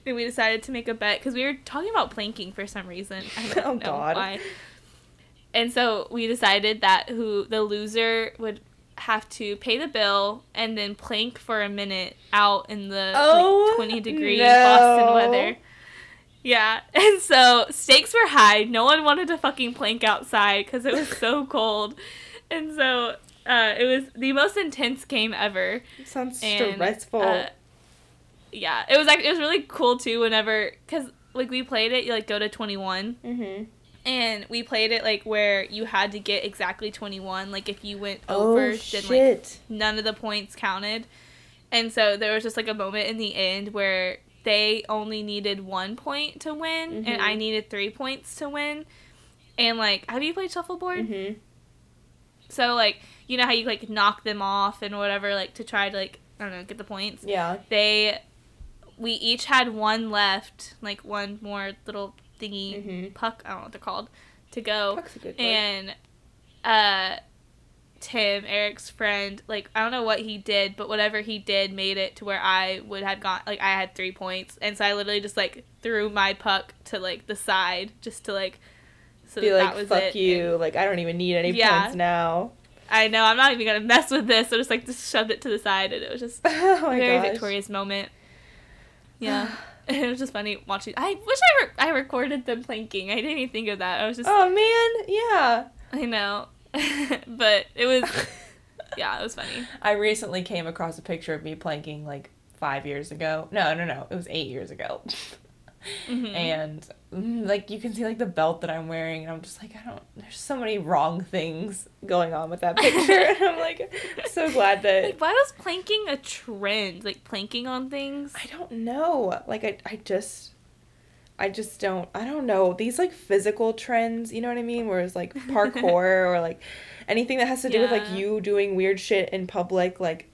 And we decided to make a bet because we were talking about planking for some reason. I don't Oh, know God. why. And so we decided that who the loser would have to pay the bill and then plank for a minute out in the Oh, like, 20 degree no. Boston weather. Yeah, and so stakes were high. No one wanted to fucking plank outside because it was so cold, and so uh, it was the most intense game ever. Sounds And stressful. uh, yeah, it was like it was really cool too. Whenever because like we played it, you like go to twenty one, mm-hmm. And we played it like where you had to get exactly twenty one. Like if you went Oh over, then shit. like none of the points counted. And so there was just like a moment in the end where they only needed one point to win, and I Mhm. needed three points to win. And like, have you played shuffleboard? mm-hmm. So like, you know how you like knock them off and whatever, like to try to like I don't know get the points. Yeah. They, we each had one left, like one more little thingy Mm-hmm. puck. I don't know what they're called, to go. Puck's a good. And uh Tim, Eric's friend, like I don't know what he did, but whatever he did made it to where I would have got like I had 3 points. And so I literally just like threw my puck to like the side just to like so Be that, like, that was fuck it. you. And Like, I don't even need any Yeah. points now. I know I'm not even going to mess with this. So just like just shoved it to the side and it was just oh a very gosh. victorious moment. Yeah. it was just funny watching. I wish I re- I recorded them planking. I didn't even think of that. I was just Oh man, yeah. I know. but it was yeah, it was funny. I recently came across a picture of me planking like five years ago. No, no, no. It was eight years ago. Mhm. And mm, like you can see like the belt that I'm wearing, and I'm just like, I don't. There's so many wrong things going on with that picture. and I'm like, I'm so glad that Like, why was planking a trend? Like planking on things? I don't know. Like I, I just, I just don't. I don't know these like physical trends. You know what I mean? Whereas like parkour or like anything that has to do with like you doing weird shit in public, like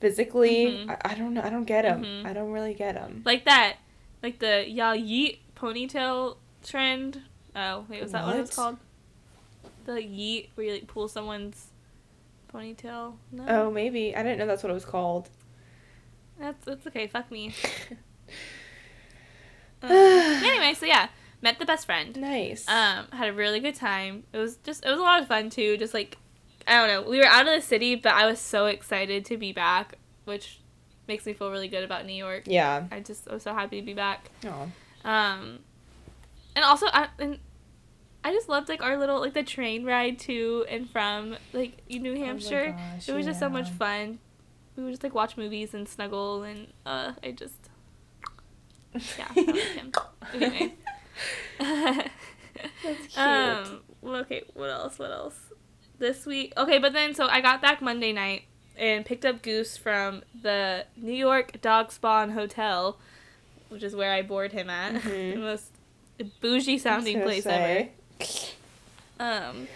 physically. Mhm. I, I don't know. I don't get them. Mhm. I don't really get them. Like that, like the ya yeet ponytail trend. Oh wait, was that what it was called? The yeet where you like pull someone's ponytail. No. Oh, maybe. I didn't know that's what it was called. That's that's okay. Fuck me. Um, anyway, so yeah, met the best friend. nice. Um, had a really good time. It was just it was a lot of fun too. Just like I don't know, we were out of the city, but I was so excited to be back, which makes me feel really good about New York. yeah. I just I was so happy to be back. Oh. Um, and also I and I just loved like our little like the train ride to and from like New Hampshire. gosh, it was just so much fun. We would just like watch movies and snuggle and uh I just yeah I like him. Anyway. That's cute. Um. Okay. What else? What else? This week. Okay, but then so I got back Monday night and picked up Goose from the New York Dog Spawn Hotel, which is where I board him at. Mhm. the most bougie sounding place gonna ever. Um,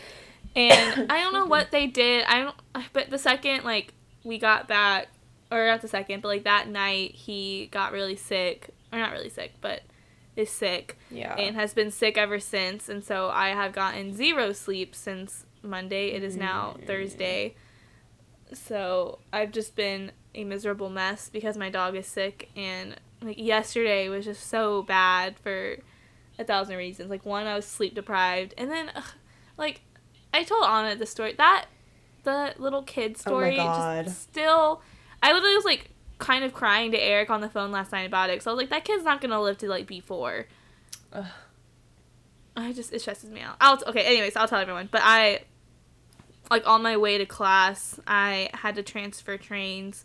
and I don't know what they did. I don't. But the second like we got back, or not the second, but like that night he got really sick, or not really sick, but is sick Yeah. and has been sick ever since. And so I have gotten zero sleep since Monday. It is now Mm. Thursday. So I've just been a miserable mess because my dog is sick. And like yesterday was just so bad for a thousand reasons. Like, one, I was sleep deprived. And then, ugh, like, I told Anna the story. That, the little kid Oh my story, God. just still. I literally was like kind of crying to Eric on the phone last night about it. So I was like, that kid's not gonna live to like be four. Ugh. I just it stresses me out. I'll okay. Anyways, I'll tell everyone. But I, like on my way to class, I had to transfer trains,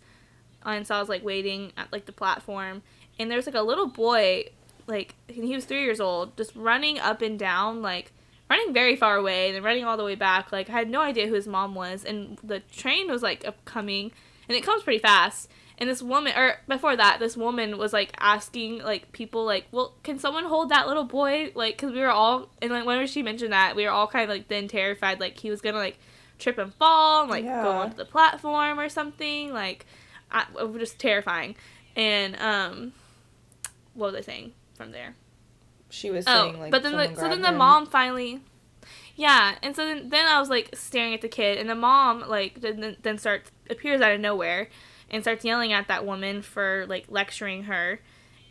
and so I was like waiting at like the platform, and there was like a little boy, like he was three years old, just running up and down, like running very far away, and then running all the way back. Like I had no idea who his mom was, and the train was like upcoming, and it comes pretty fast. And this woman, or before that, this woman was like asking like people like, well, can someone hold that little boy? Like, cause we were all, and like whenever she mentioned that, we were all kind of like then terrified, like he was gonna like trip and fall, and, like go onto the platform or something. Like, I, it was just terrifying. And um, what was I saying from there? She was Oh, saying like. but then the, so then the him. mom finally, yeah, and so then, then I was like staring at the kid, and the mom like then then starts appears out of nowhere, and starts yelling at that woman for like lecturing her,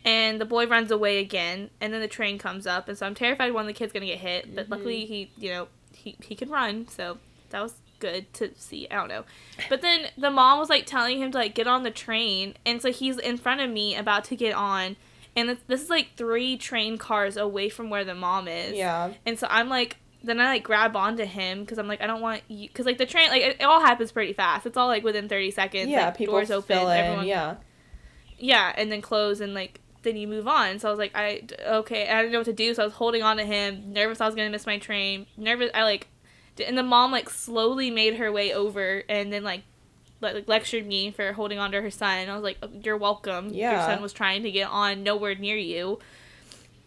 and the boy runs away again, and then the train comes up, and so I'm terrified one of the kids gonna get hit, but Mhm. luckily he you know he he can run, so that was good to see. I don't know, but then the mom was like telling him to like get on the train, and so he's in front of me about to get on. And this, is like three train cars away from where the mom is. Yeah. And so I'm like, then I like grab onto him because I'm like, I don't want you, because like the train, like it, it all happens pretty fast. It's all like within 30 seconds. yeah. like, people doors open, fill in. everyone, Yeah. yeah, and then close and like then you move on. So I was like, I okay, I didn't know what to do. So I was holding on to him, nervous I was gonna miss my train, nervous. I like, and the mom like slowly made her way over and then like. le- Like lectured me for holding on to her son. I was like, oh, "You're welcome. yeah. Your son was trying to get on nowhere near you."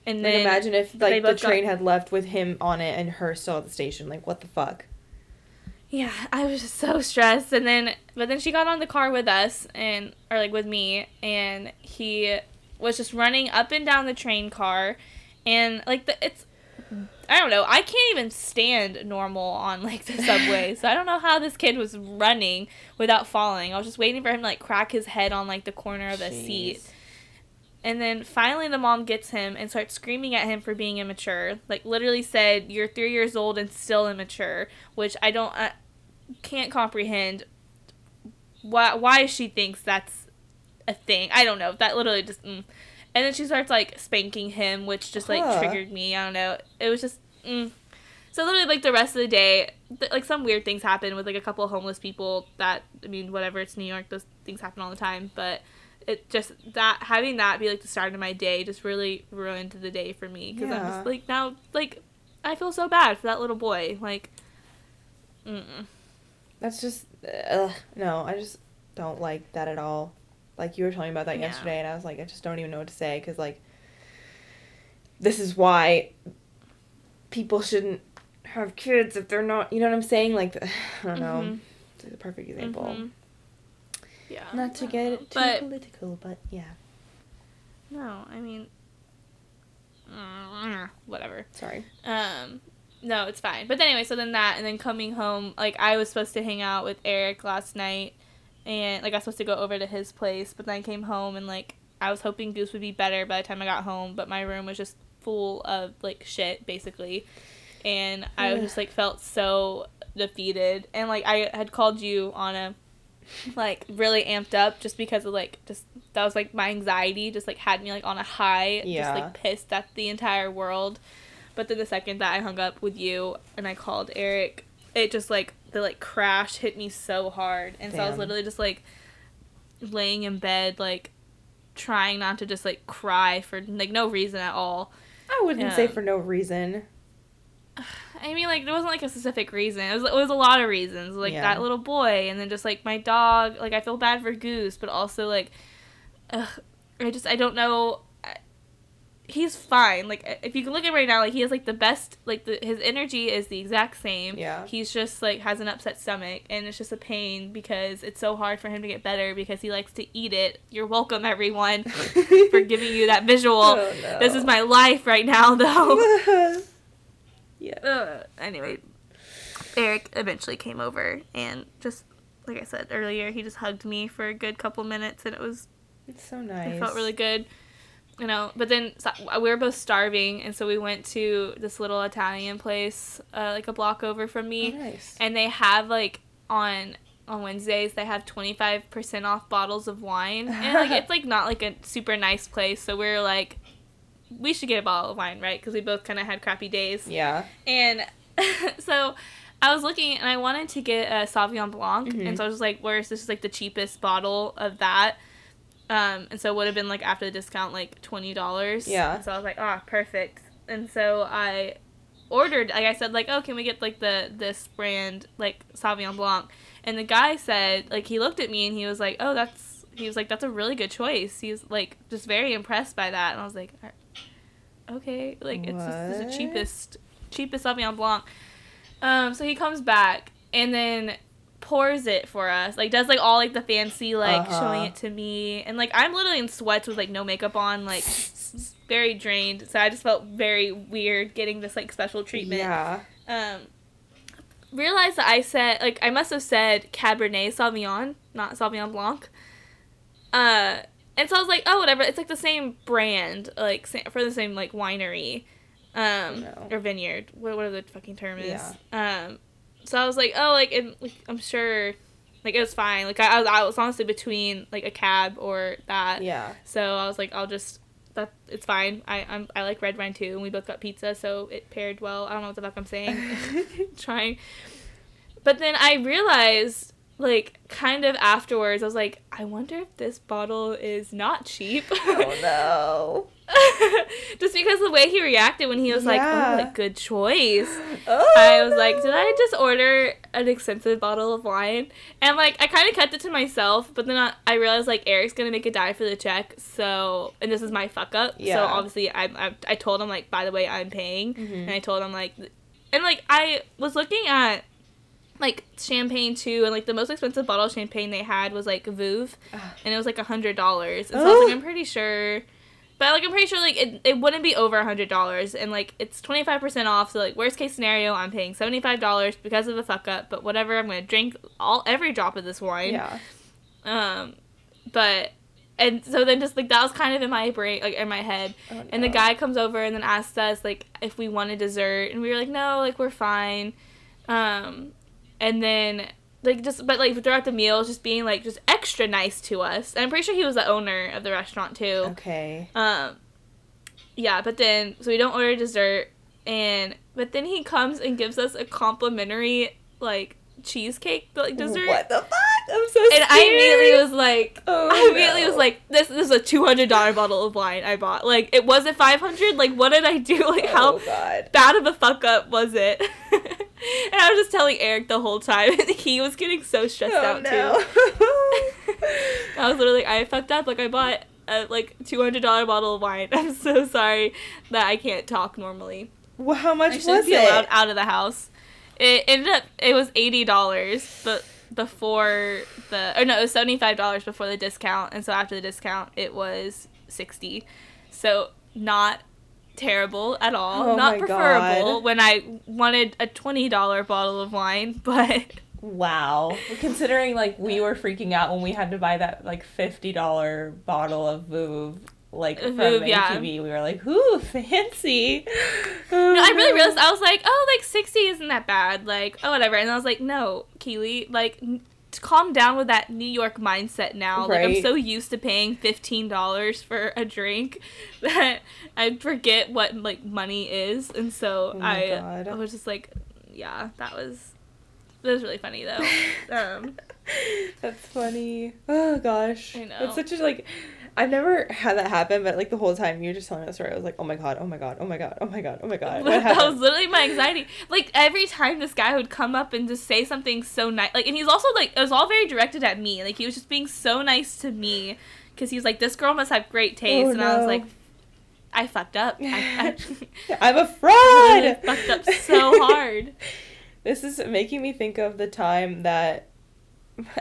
And Like then imagine if like the both got- train had left with him on it and her still at the station. Like what the fuck? Yeah, I was just so stressed, and then but then she got on the car with us and or like with me, and he was just running up and down the train car, and like the it's I don't know I can't even stand normal on like the subway, so I don't know how this kid was running without falling. I was just waiting for him to like crack his head on like the corner of the seat. And then finally, the mom gets him and starts screaming at him for being immature. Like literally said, "You're three years old and still immature," which I don't, I can't comprehend. Why why she thinks that's a thing? I don't know. That literally just. Mm. And then she starts like spanking him, which just like Huh. triggered me. I don't know. It was just. Mm. So literally, like the rest of the day, th- like some weird things happen with like a couple of homeless people. That I mean, whatever. It's New York. Those things happen all the time. But it just that having that be like the start of my day just really ruined the day for me because I'm just like now like I feel so bad for that little boy. Like, mm That's just ugh, no. I just don't like that at all. Like you were telling me about that Yeah. yesterday, and I was like, I just don't even know what to say because like this is why people shouldn't have kids if they're not. You know what I'm saying? Like I don't know. Mhm. It's like the perfect example. Mhm. Yeah. Not to get too But- political, but yeah. No, I mean, mm, whatever. Sorry. Um, no, it's fine. But anyway, so then that, and then coming home, like I was supposed to hang out with Eric last night, and like I was supposed to go over to his place, but then I came home and like I was hoping Goose would be better by the time I got home, but my room was just full of like shit basically, and I was just like felt so defeated, and like I had called you on a like really amped up just because of like just that was like my anxiety just like had me like on a high Yeah. just like pissed at the entire world. But then the second that i hung up with you and i called eric it just like the like crash hit me so hard and so i was literally just like laying in bed like trying not to just like cry for like no reason at all I wouldn't say for no reason. I mean, like there wasn't like a specific reason. It was it was a lot of reasons, like Yeah. that little boy, and then just like my dog. Like I feel bad for Goose, but also like, ugh, I just I don't know. He's fine. Like if you can look at him right now, like he has like the best. Like the his energy is the exact same. Yeah. He's just like has an upset stomach, and it's just a pain because it's so hard for him to get better because he likes to eat it. You're welcome, everyone, for giving you that visual. Oh, no. This is my life right now, though. yeah. uh, anyway, Eric eventually came over and just like I said earlier, he just hugged me for a good couple minutes and it was It's so nice. it felt really good. You know, but then so, we were both starving, and so we went to this little Italian place, uh, like a block over from Oh, me, nice. and they have like on on Wednesdays they have twenty five percent off bottles of wine, and like it's like not like a super nice place, so we are like, we should get a bottle of wine, right? Because we both kind of had crappy days. yeah. And so I was looking and I wanted to get a Sauvignon Blanc. Mhm. And so I was just like, where's this is like the cheapest bottle of that? Um, and so it would have been like after the discount, like $20. Yeah. So I was like, ah, perfect. And so I ordered, like I said, like, oh, can we get like the, this brand, like Sauvignon Blanc? And the guy said, like, he looked at me and he was like, oh, that's, he was like, that's a really good choice. He's like, just very impressed by that. And I was like, okay, like, it's just it's the cheapest, cheapest Sauvignon Blanc. Um, so he comes back and then pours it for us. Like does like all like the fancy like Uh-huh. showing it to me. And like I'm literally in sweats with like no makeup on, like very drained. So I just felt very weird getting this like special treatment. Yeah. Um realized that I said like I must have said Cabernet Sauvignon, not Sauvignon Blanc. Uh and so I was like, oh whatever, it's like the same brand, like sa- for the same like winery. Um No. or vineyard. What whatever the fucking term is. Yeah. Um so I was like, oh like, and, like I'm sure like it was fine. Like I, I was I was honestly between like a cab or that. Yeah. So I was like, I'll just that it's fine. I I'm, I like red wine too, and we both got pizza, so it paired well. I don't know what the fuck I'm saying. Trying, but then I realized, like, kind of afterwards, I was like, I wonder if this bottle is not cheap. oh no. just because the way he reacted when he was like, "Oh, like good choice." Oh, I was like, did I just order an expensive bottle of wine? And like, I kind of kept it to myself, but then I, I realized like Eric's gonna make a die for the check, so and this is my fuck up. Yeah. So obviously, I, I I told him like, by the way, I'm paying, Mhm. and I told him like, and like I was looking at like champagne too, and like the most expensive bottle of champagne they had was like Veuve, and it was like a hundred dollars. And so I was like, I'm pretty sure. But like I'm pretty sure like it, it wouldn't be over a hundred dollars and like it's twenty five percent off, so like worst case scenario I'm paying seventy five dollars because of a fuck up, but whatever, I'm gonna drink all every drop of this wine. Yeah. Um but and so then just like that was kind of in my brain like in my head. Oh, And the guy comes over and then asks us like if we wanted dessert and we were like, No, like we're fine. Um and then like just but like throughout the meal just being like just extra nice to us. And I'm pretty sure he was the owner of the restaurant too. Okay. Um, yeah, but then so we don't order dessert, and but then he comes and gives us a complimentary like cheesecake like dessert. What the fuck? I'm so sorry. And scared. I immediately was like, Oh, I immediately no. was like, this, this is a two hundred dollar bottle of wine I bought. Like it wasn't five hundred. Like what did I do? Like oh, how Oh god. bad of a fuck up was it? and I was just telling Eric the whole time, and he was getting so stressed Oh out too. I was literally I fucked up. Like I bought a like two hundred dollar bottle of wine. I'm so sorry that I can't talk normally. well, how much I was be it? allowed out of the house. It ended up it was eighty dollars, but before the or no, it was seventy five dollars before the discount, and so after the discount, it was sixty. So not terrible at all. Oh Not preferable God. when I wanted a twenty dollar bottle of wine, but Wow. Considering like we were freaking out when we had to buy that like fifty dollar bottle of Veuve like from Veuve, yeah. ATV, we were like, "Ooh, fancy." no, I really realized I was like, oh, like sixty isn't that bad. Like, oh, whatever. And I was like, no, Keely, like. n- Calm down with that New York mindset now. Like I'm so used to paying fifteen dollars for a drink that I forget what like money is, and so Oh I God. I was just like, yeah, that was that was really funny though. um, That's funny. Oh gosh. I know. It's such a like I've never had that happen, but like the whole time you were just telling me the story, I was like, oh my god, oh my god, oh my god, oh my god, oh my god. What that was literally my anxiety. Like every time this guy would come up and just say something so nice, like, and he's also like, it was all very directed at me. Like he was just being so nice to me because he was like, this girl must have great oh, taste, Oh, and I was like, I fucked up. I, I'm a fraud. fucked up so hard. This is making me think of the time that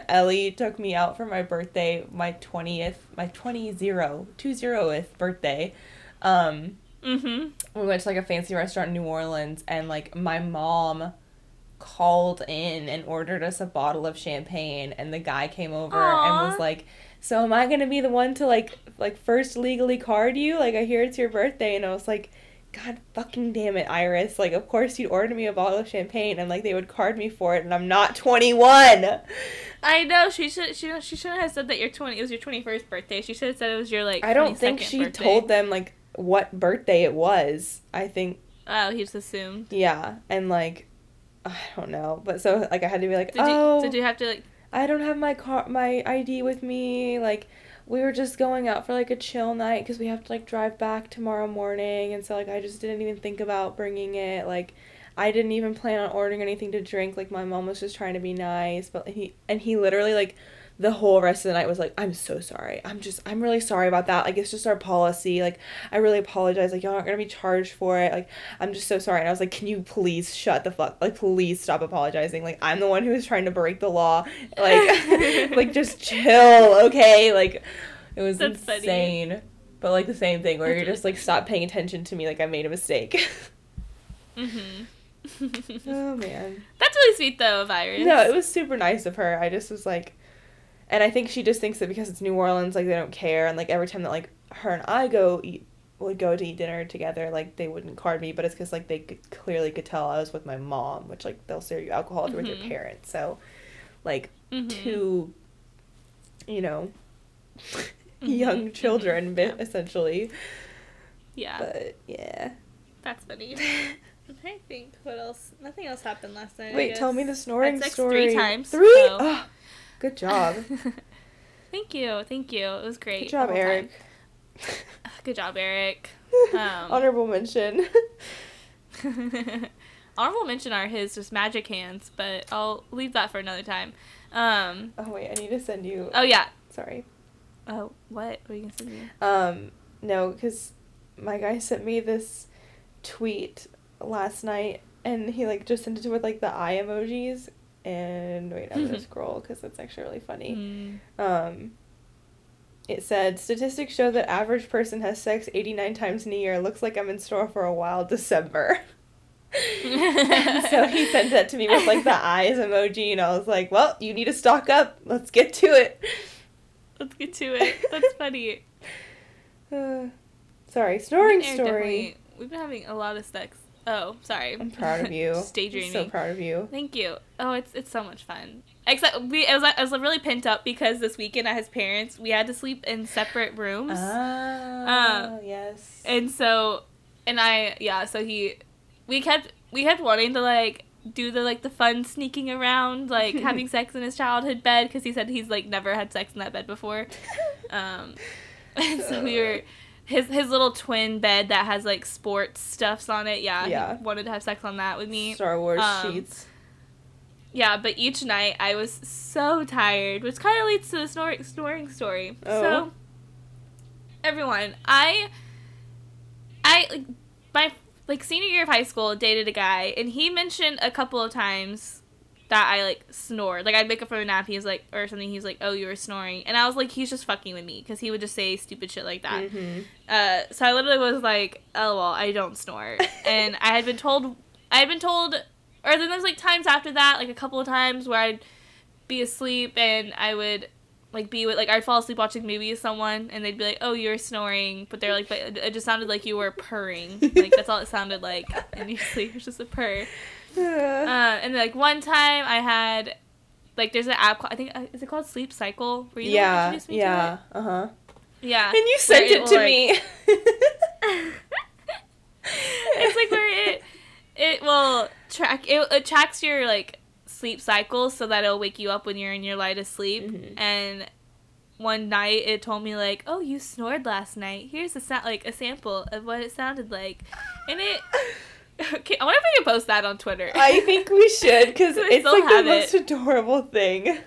Ellie took me out for my birthday, my 20th, my 20 zero, 20th birthday. Um, Mm-hmm. we went to like a fancy restaurant in New Orleans and like my mom called in and ordered us a bottle of champagne and the guy came over and was like so am I going to be the one to like like first legally card you like I hear it's your birthday and I was like god fucking damn it Iris like of course you'd order me a bottle of champagne and like they would card me for it and I'm not 21 I know she should she she shouldn't have said that your twenty it was your twenty first birthday. She should have said it was your like. I don't think she birthday. told them like what birthday it was I think Oh, he just assumed. yeah and like I don't know but so like I had to be like Did oh you did oh. you have to like? I don't have my car, my ID with me. Like, we were just going out for like a chill night because we have to like drive back tomorrow morning, and so like I just didn't even think about bringing it. Like, I didn't even plan on ordering anything to drink. Like, my mom was just trying to be nice, but he and he literally like the whole rest of the night was like, I'm so sorry. I'm just, I'm really sorry about that. Like, it's just our policy. Like, I really apologize. Like, y'all aren't gonna be charged for it. Like, I'm just so sorry. And I was like, can you please shut the fuck? Like, please stop apologizing. Like, I'm the one who is trying to break the law. Like, like just chill, okay? Like, it was That's funny. insane. But like the same thing where you're just like, stop paying attention to me. Like, I made a mistake. Mm-hmm. oh man. That's really sweet though, of Iris. No, it was super nice of her. I just was like, and I think she just thinks that because it's New Orleans, like they don't care, and like every time that like her and I go eat would go to eat dinner together, like they wouldn't card me, but it's because like they could, clearly could tell I was with my mom, which like they'll serve you alcohol if you're with your parents. So, like Mhm. two, you know, Mhm. young Mhm. children, Yeah. essentially. Yeah, But yeah. that's funny. To think what else. Nothing else happened last night. I Wait, tell me the snoring story. three times, Three. so- Oh, good job. thank you, thank you. It was great. Good job, Eric. Good job, Eric. Um, Honorable mention. Honorable mention are his just magic hands, but I'll leave that for another time. Um. oh wait, I need to send you. Oh yeah. Sorry. Oh what? What are you gonna send me? Um, no, because my guy sent me this tweet last night, and he like just sent it with like the eye emojis. And wait, I'm gonna scroll because it's actually really funny. Mm. Um, it said statistics show that average person has sex 89 times in a year. Looks like I'm in store for a wild December. So he sent that to me with like the eyes emoji, and I was like, "Well, you need to stock up. Let's get to it." Let's get to it. That's funny. Uh, sorry, snoring story. We've been having a lot of sex. Oh, sorry. I'm proud of you. Just daydreaming. So proud of you. Thank you. Oh, it's it's so much fun. Except we, I was I was really pent up because this weekend at his parents we had to sleep in separate rooms, Ah, yes. and so, and I yeah, so he, we kept we kept wanting to like do the like the fun sneaking around like having sex in his childhood bed because he said he's like never had sex in that bed before, um, and so we were. His, his little twin bed that has like sports stuffs on it. Yeah, Yeah. he wanted to have sex on that with me. Star Wars um, sheets. Yeah, but each night I was so tired, which kind of leads to the snoring, snoring story. Oh. So, everyone, I, I like my like senior year of high school dated a guy, and he mentioned a couple of times that I like snore. Like I'd wake up from a nap, he's like, or something. He's like, "Oh, you were snoring," and I was like, he's just fucking with me because he would just say stupid shit like that. Mhm. Uh, so I literally was like, "Oh well, I don't snore," and I had been told, I had been told, or then there's like times after that, like a couple of times where I'd be asleep and I would like be with like I'd fall asleep watching a movie with someone and they'd be like, "Oh, you're snoring," but they're like, "But it just sounded like you were purring." like that's all it sounded like And your sleep. It was just a purr. Uh, and like one time I had like there's an app called I think uh, is it called Sleep Cycle? Were you yeah, introduced me to yeah, uh huh. Yeah. And you Where sent it will, to like- me. it's like where it it will track it, it tracks your like sleep cycles so that it'll wake you up when you're in your lightest sleep Mhm. and one night it told me like oh you snored last night here's a sound like a sample of what it sounded like and it okay i wonder if we can post that on twitter. I think we should because it's like the have most adorable thing. uh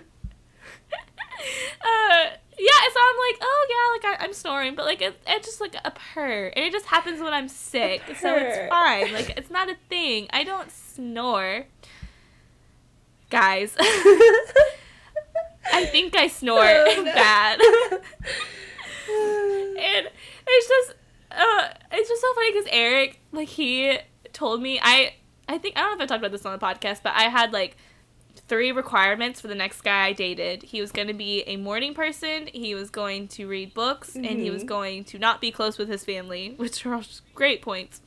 yeah so i'm like oh yeah like I, i'm snoring but like it, it's just like a purr and it just happens when i'm sick so it's fine like it's not a thing. I don't snore. Guys. I think i snore Oh, no. bad. And it's just uh it's just so funny because eric like he told me i i think i don't know if i talked about this on the podcast but i had like three requirements for the next guy i dated he was going to be a morning person he was going to read books and he was Mhm. going to not be close with his family which are all great points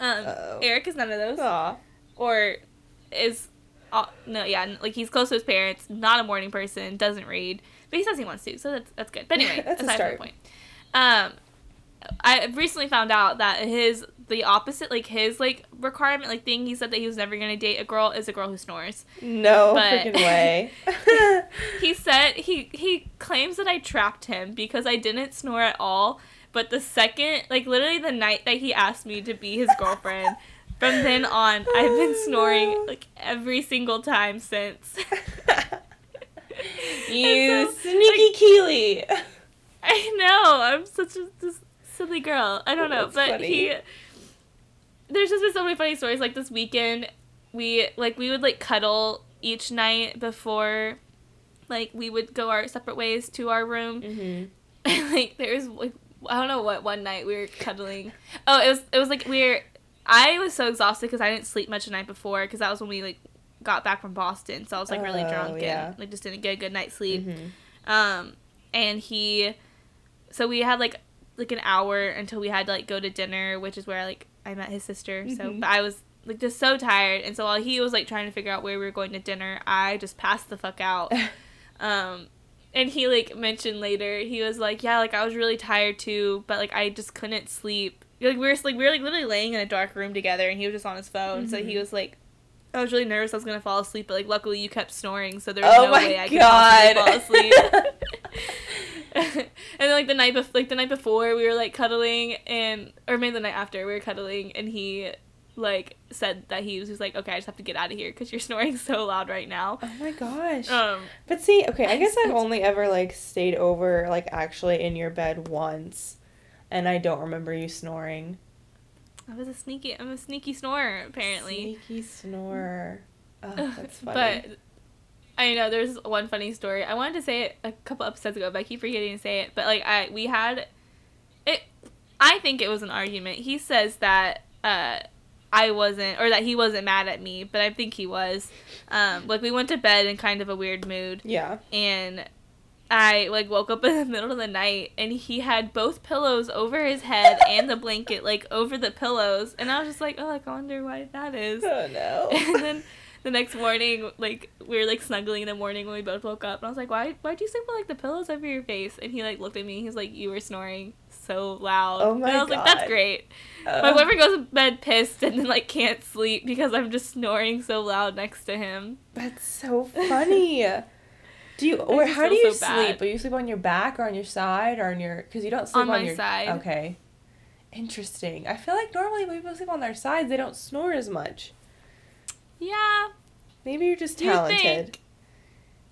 um eric is none of those Aw. or is uh, no yeah like he's close to his parents not a morning person doesn't read but he says he wants to so that's that's good but anyway That's a aside from start. the point um i recently found out that his the opposite like his like requirement like thing he said that he was never gonna date a girl is a girl who snores No But- freaking way. he said he he claims that i trapped him because i didn't snore at all but the second like literally the night that he asked me to be his girlfriend from then on i've been Oh, snoring like every single time since you so, sneaky like, Keely. I know. I'm such a this silly girl. I don't know, That's but funny. he. There's just been so many funny stories. Like this weekend, we like we would like cuddle each night before, like we would go our separate ways to our room. Mm-hmm. And like there was like I don't know what one night we were cuddling. Oh, it was it was like we were. I was so exhausted because I didn't sleep much the night before because that was when we like got back from Boston. So I was like really Oh, drunk yeah. and like just didn't get a good night's sleep. Mm-hmm. Um, and he, so we had like like an hour until we had to like go to dinner, which is where like I met his sister. So, Mhm. but I was like just so tired, and so while he was like trying to figure out where we were going to dinner, I just passed the fuck out. um, and he like mentioned later, he was like, yeah, like I was really tired too, but like I just couldn't sleep. Like we were like we were like literally laying in a dark room together, and he was just on his phone. So he Mhm. was like. I was really nervous I was gonna fall asleep, but like luckily you kept snoring, so there was Oh no way I could possibly fall asleep. and then like the night bef- like the night before we were like cuddling and or maybe the night after we were cuddling and he like said that he was just like okay I just have to get out of here because you're snoring so loud right now. oh my gosh. Um, But see, okay, I guess I've only ever like stayed over like actually in your bed once, and I don't remember you snoring. I was a sneaky I'm a sneaky snorer apparently. Sneaky snorer. Oh, that's funny. But I know there's one funny story. I wanted to say it a couple episodes ago, but I keep forgetting to say it. But like I we had it I think it was an argument. He says that uh I wasn't or that he wasn't mad at me, but I think he was. Um like we went to bed in kind of a weird mood yeah. and I like woke up in the middle of the night and he had both pillows over his head and the blanket like over the pillows and I was just like, "Oh, like, I wonder why that is." Oh no. and then the next morning, like we were like snuggling in the morning when we both woke up, and I was like, "Why? Why'd you sleep with like the pillows over your face?" And he like looked at me. He's like, "You were snoring so loud." Oh my and I was like, "That's great." My boyfriend goes to bed pissed and then like can't sleep because I'm just snoring so loud next to him. That's so funny. Do you or how do you so sleep? Do you sleep on your back or on your side or on your? Because you don't sleep On on, my your side. Okay. Interesting. I feel like normally when people sleep on their sides, they don't snore as much. Yeah. Maybe you're just Do you talented.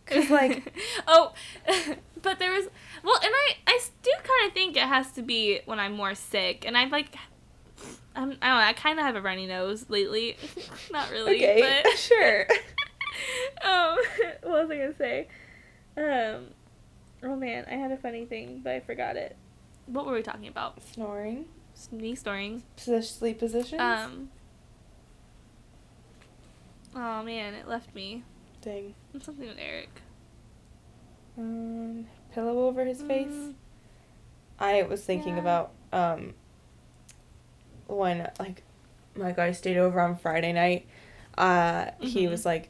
Cause like oh, but there was well, and I I do kind of think it has to be when I'm more sick, and I've like. I'm, I don't know. I kind of have a runny nose lately. Not really, okay, but sure. um, what was I gonna say? Um, oh man, I had a funny thing, but I forgot it. What were we talking about? Snoring. Me snoring. Sleep positions. Um. Oh man, it left me. Dang. It's something with Eric. Um, pillow over his face. Mm, I was thinking Yeah. about um when like my guy stayed over on Friday night. Uh he Mhm. was like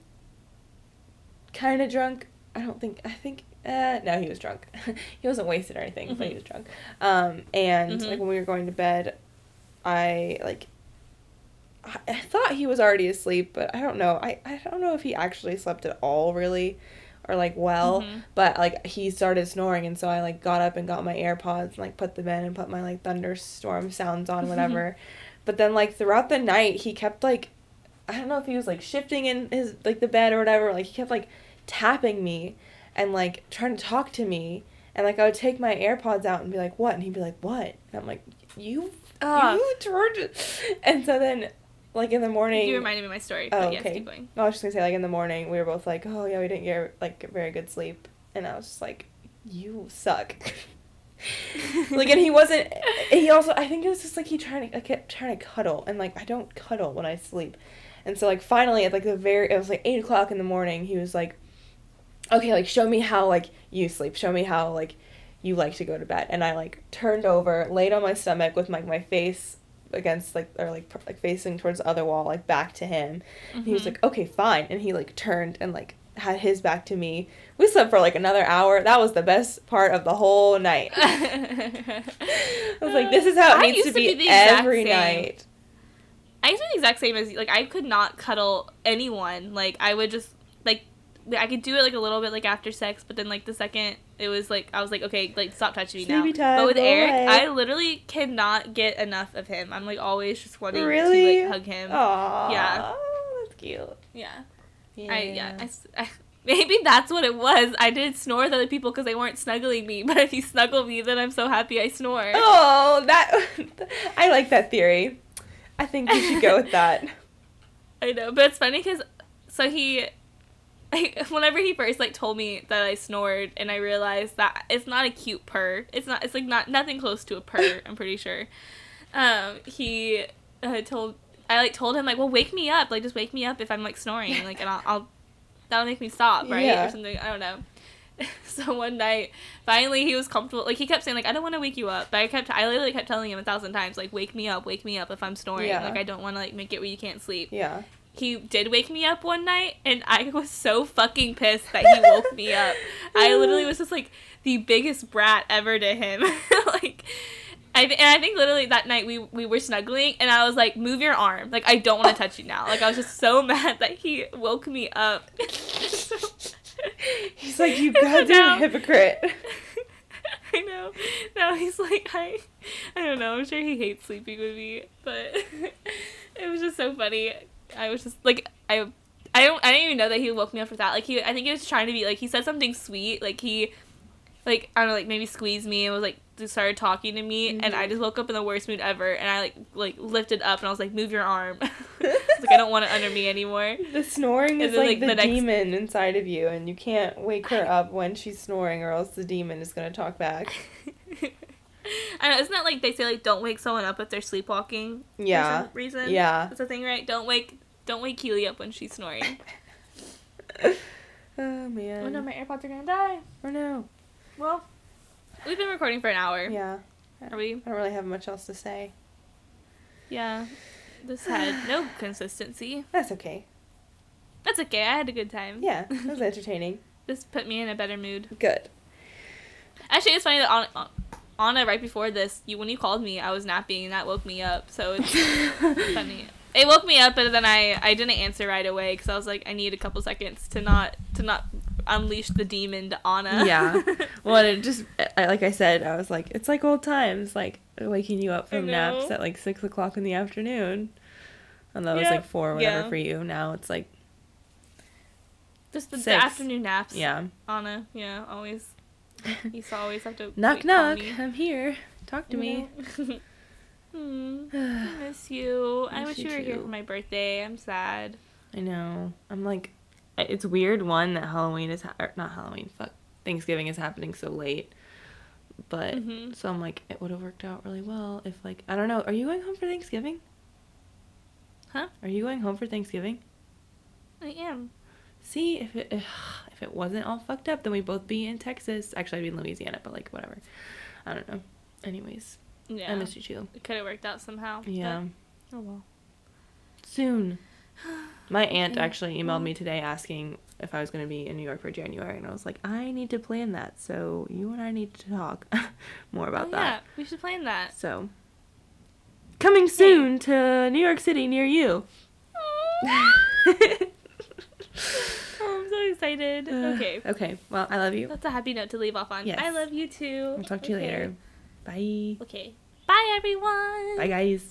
kind of drunk. I don't think I think uh no, he was drunk. he wasn't wasted or anything, but he Mhm. was drunk. Um and Mhm. like when we were going to bed, I like I, thought he was already asleep, but I don't know. I I don't know if he actually slept at all really or like well Mhm. but like he started snoring and so i like got up and got my airpods and like put them in and put my like thunderstorm sounds on whatever but then like throughout the night he kept like i don't know if he was like shifting in his like the bed or whatever like he kept like tapping me and like trying to talk to me and like i would take my airpods out and be like what and he'd be like what and i'm like you Ah. you turned and so then like in the morning You reminded me of my story. Oh, but yes, okay. keep going. I was just gonna say, like in the morning, we were both like, "Oh yeah, we didn't get like very good sleep," and I was just like, "You suck." like, and he wasn't. He also, I think it was just like he trying to, I kept trying to cuddle, and like I don't cuddle when I sleep, and so like finally at like the very, it was like eight o'clock in the morning. He was like, "Okay, like show me how like you sleep. Show me how like you like to go to bed." And I like turned over, laid on my stomach with like my face against like or like like facing towards the other wall, like back to him. And he was Mhm. like, okay, fine. And he like turned and like had his back to me. We slept for like another hour. That was the best part of the whole night. I was like, this is how it I needs to be, exact every same. night. I used to be the exact same as you. Like I could not cuddle anyone. Like I would just I could do it like a little bit like after sex, but then like the second it was like I was like okay like stop touching me now. Time, but with Eric, away. I literally cannot get enough of him. I'm like always just wanting Really? to like hug him. Aww. Yeah. That's cute. Yeah. Yeah. I yeah. I I maybe that's what it was. I did snore with other people because they weren't snuggling me. But if you snuggle me, then I'm so happy I snore. Oh, that. I like that theory. I think you should go with that. I know, but it's funny because so he, like, whenever he first like told me that I snored, and I realized that it's not a cute purr. It's not. It's like not nothing close to a purr. I'm pretty sure. Um, he uh, told I like told him like, well, wake me up. Like, just wake me up if I'm like snoring. Like, and I'll, I'll that'll make me stop, right, Yeah. or something. I don't know. So one night, finally, he was comfortable. Like he kept saying, like I don't want to wake you up, but I kept, I literally kept telling him a thousand times, like wake me up, wake me up if I'm snoring. Yeah. Like I don't want to like make it where you can't sleep Yeah. He did wake me up one night and I was so fucking pissed that he woke me up. I literally was just like the biggest brat ever to him. like I th- and I think literally that night we we were snuggling and I was like move your arm. Like I don't want to touch you now. Like I was just so mad that he woke me up. He's like, you so goddamn now- hypocrite. I know. Now he's like, I, I don't know. I'm sure he hates sleeping with me, but it was just so funny. I was just like, I, I don't, I didn't even know that he woke me up for that. Like he, I think he was trying to be like, he said something sweet. Like he, like I don't know, like maybe squeezed me and was like just started talking to me, and I Mhm. just woke up in the worst mood ever, and I like like lifted up and I was like, move your arm. I like I don't want it under me anymore. The snoring And is then, like, like, the, the next- demon inside of you, and you can't wake her up when she's snoring, or else the demon is gonna talk back. I know, isn't that like they say like don't wake someone up if they're sleepwalking? for Yeah. some reason. Yeah. That's the thing, right? Don't wake don't wake Keely up when she's snoring. oh man. oh no, my AirPods are gonna die. Oh no. Well, we've been recording for an hour. Yeah. Are we? I don't really have much else to say. Yeah. This had no consistency. That's okay. That's okay. I had a good time. Yeah, it was entertaining. this put me in a better mood. Good. Actually, it's funny that Anna, An- Anna right before this, you when you called me, I was napping and that woke me up. So it's funny. It woke me up, but then I I didn't answer right away because I was like I need a couple seconds to not to not unleash the demon to Anna. Yeah. Well, it just I, like I said, I was like, it's like old times, like waking you up from naps at like six o'clock in the afternoon. And that was like four or whatever Yeah. for you. Now it's like Just the, the afternoon naps. yeah. Anna, yeah, always. You always have to knock knock. I'm here. Talk to me. hmm. I miss you. I Miss wish you you were here for my birthday. I'm sad. I know. I'm like, it's weird one that Halloween is ha- not Halloween. Fuck, Thanksgiving is happening so late. But Mhm. so I'm like, it would have worked out really well if like I don't know. Are you going home for Thanksgiving? Huh? Are you going home for Thanksgiving? I am. See, if it if it wasn't all fucked up, then we'd both be in Texas. Actually, I'd be in Louisiana, but like whatever. I don't know. Anyways, Yeah. I miss you too. It could have worked out somehow. but- Yeah. oh well. Soon. My aunt actually emailed me today asking if I was going to be in New York for January, and I was like, I need to plan that. So you and I need to talk more about oh, that. Yeah, we should plan that. So coming soon to New York City near you. Oh, I'm so excited. Uh, okay. okay. Well, I love you. That's a happy note to leave off on. Yes. I love you too. I'll talk to you later. Bye. Okay. Bye, everyone. Bye, guys.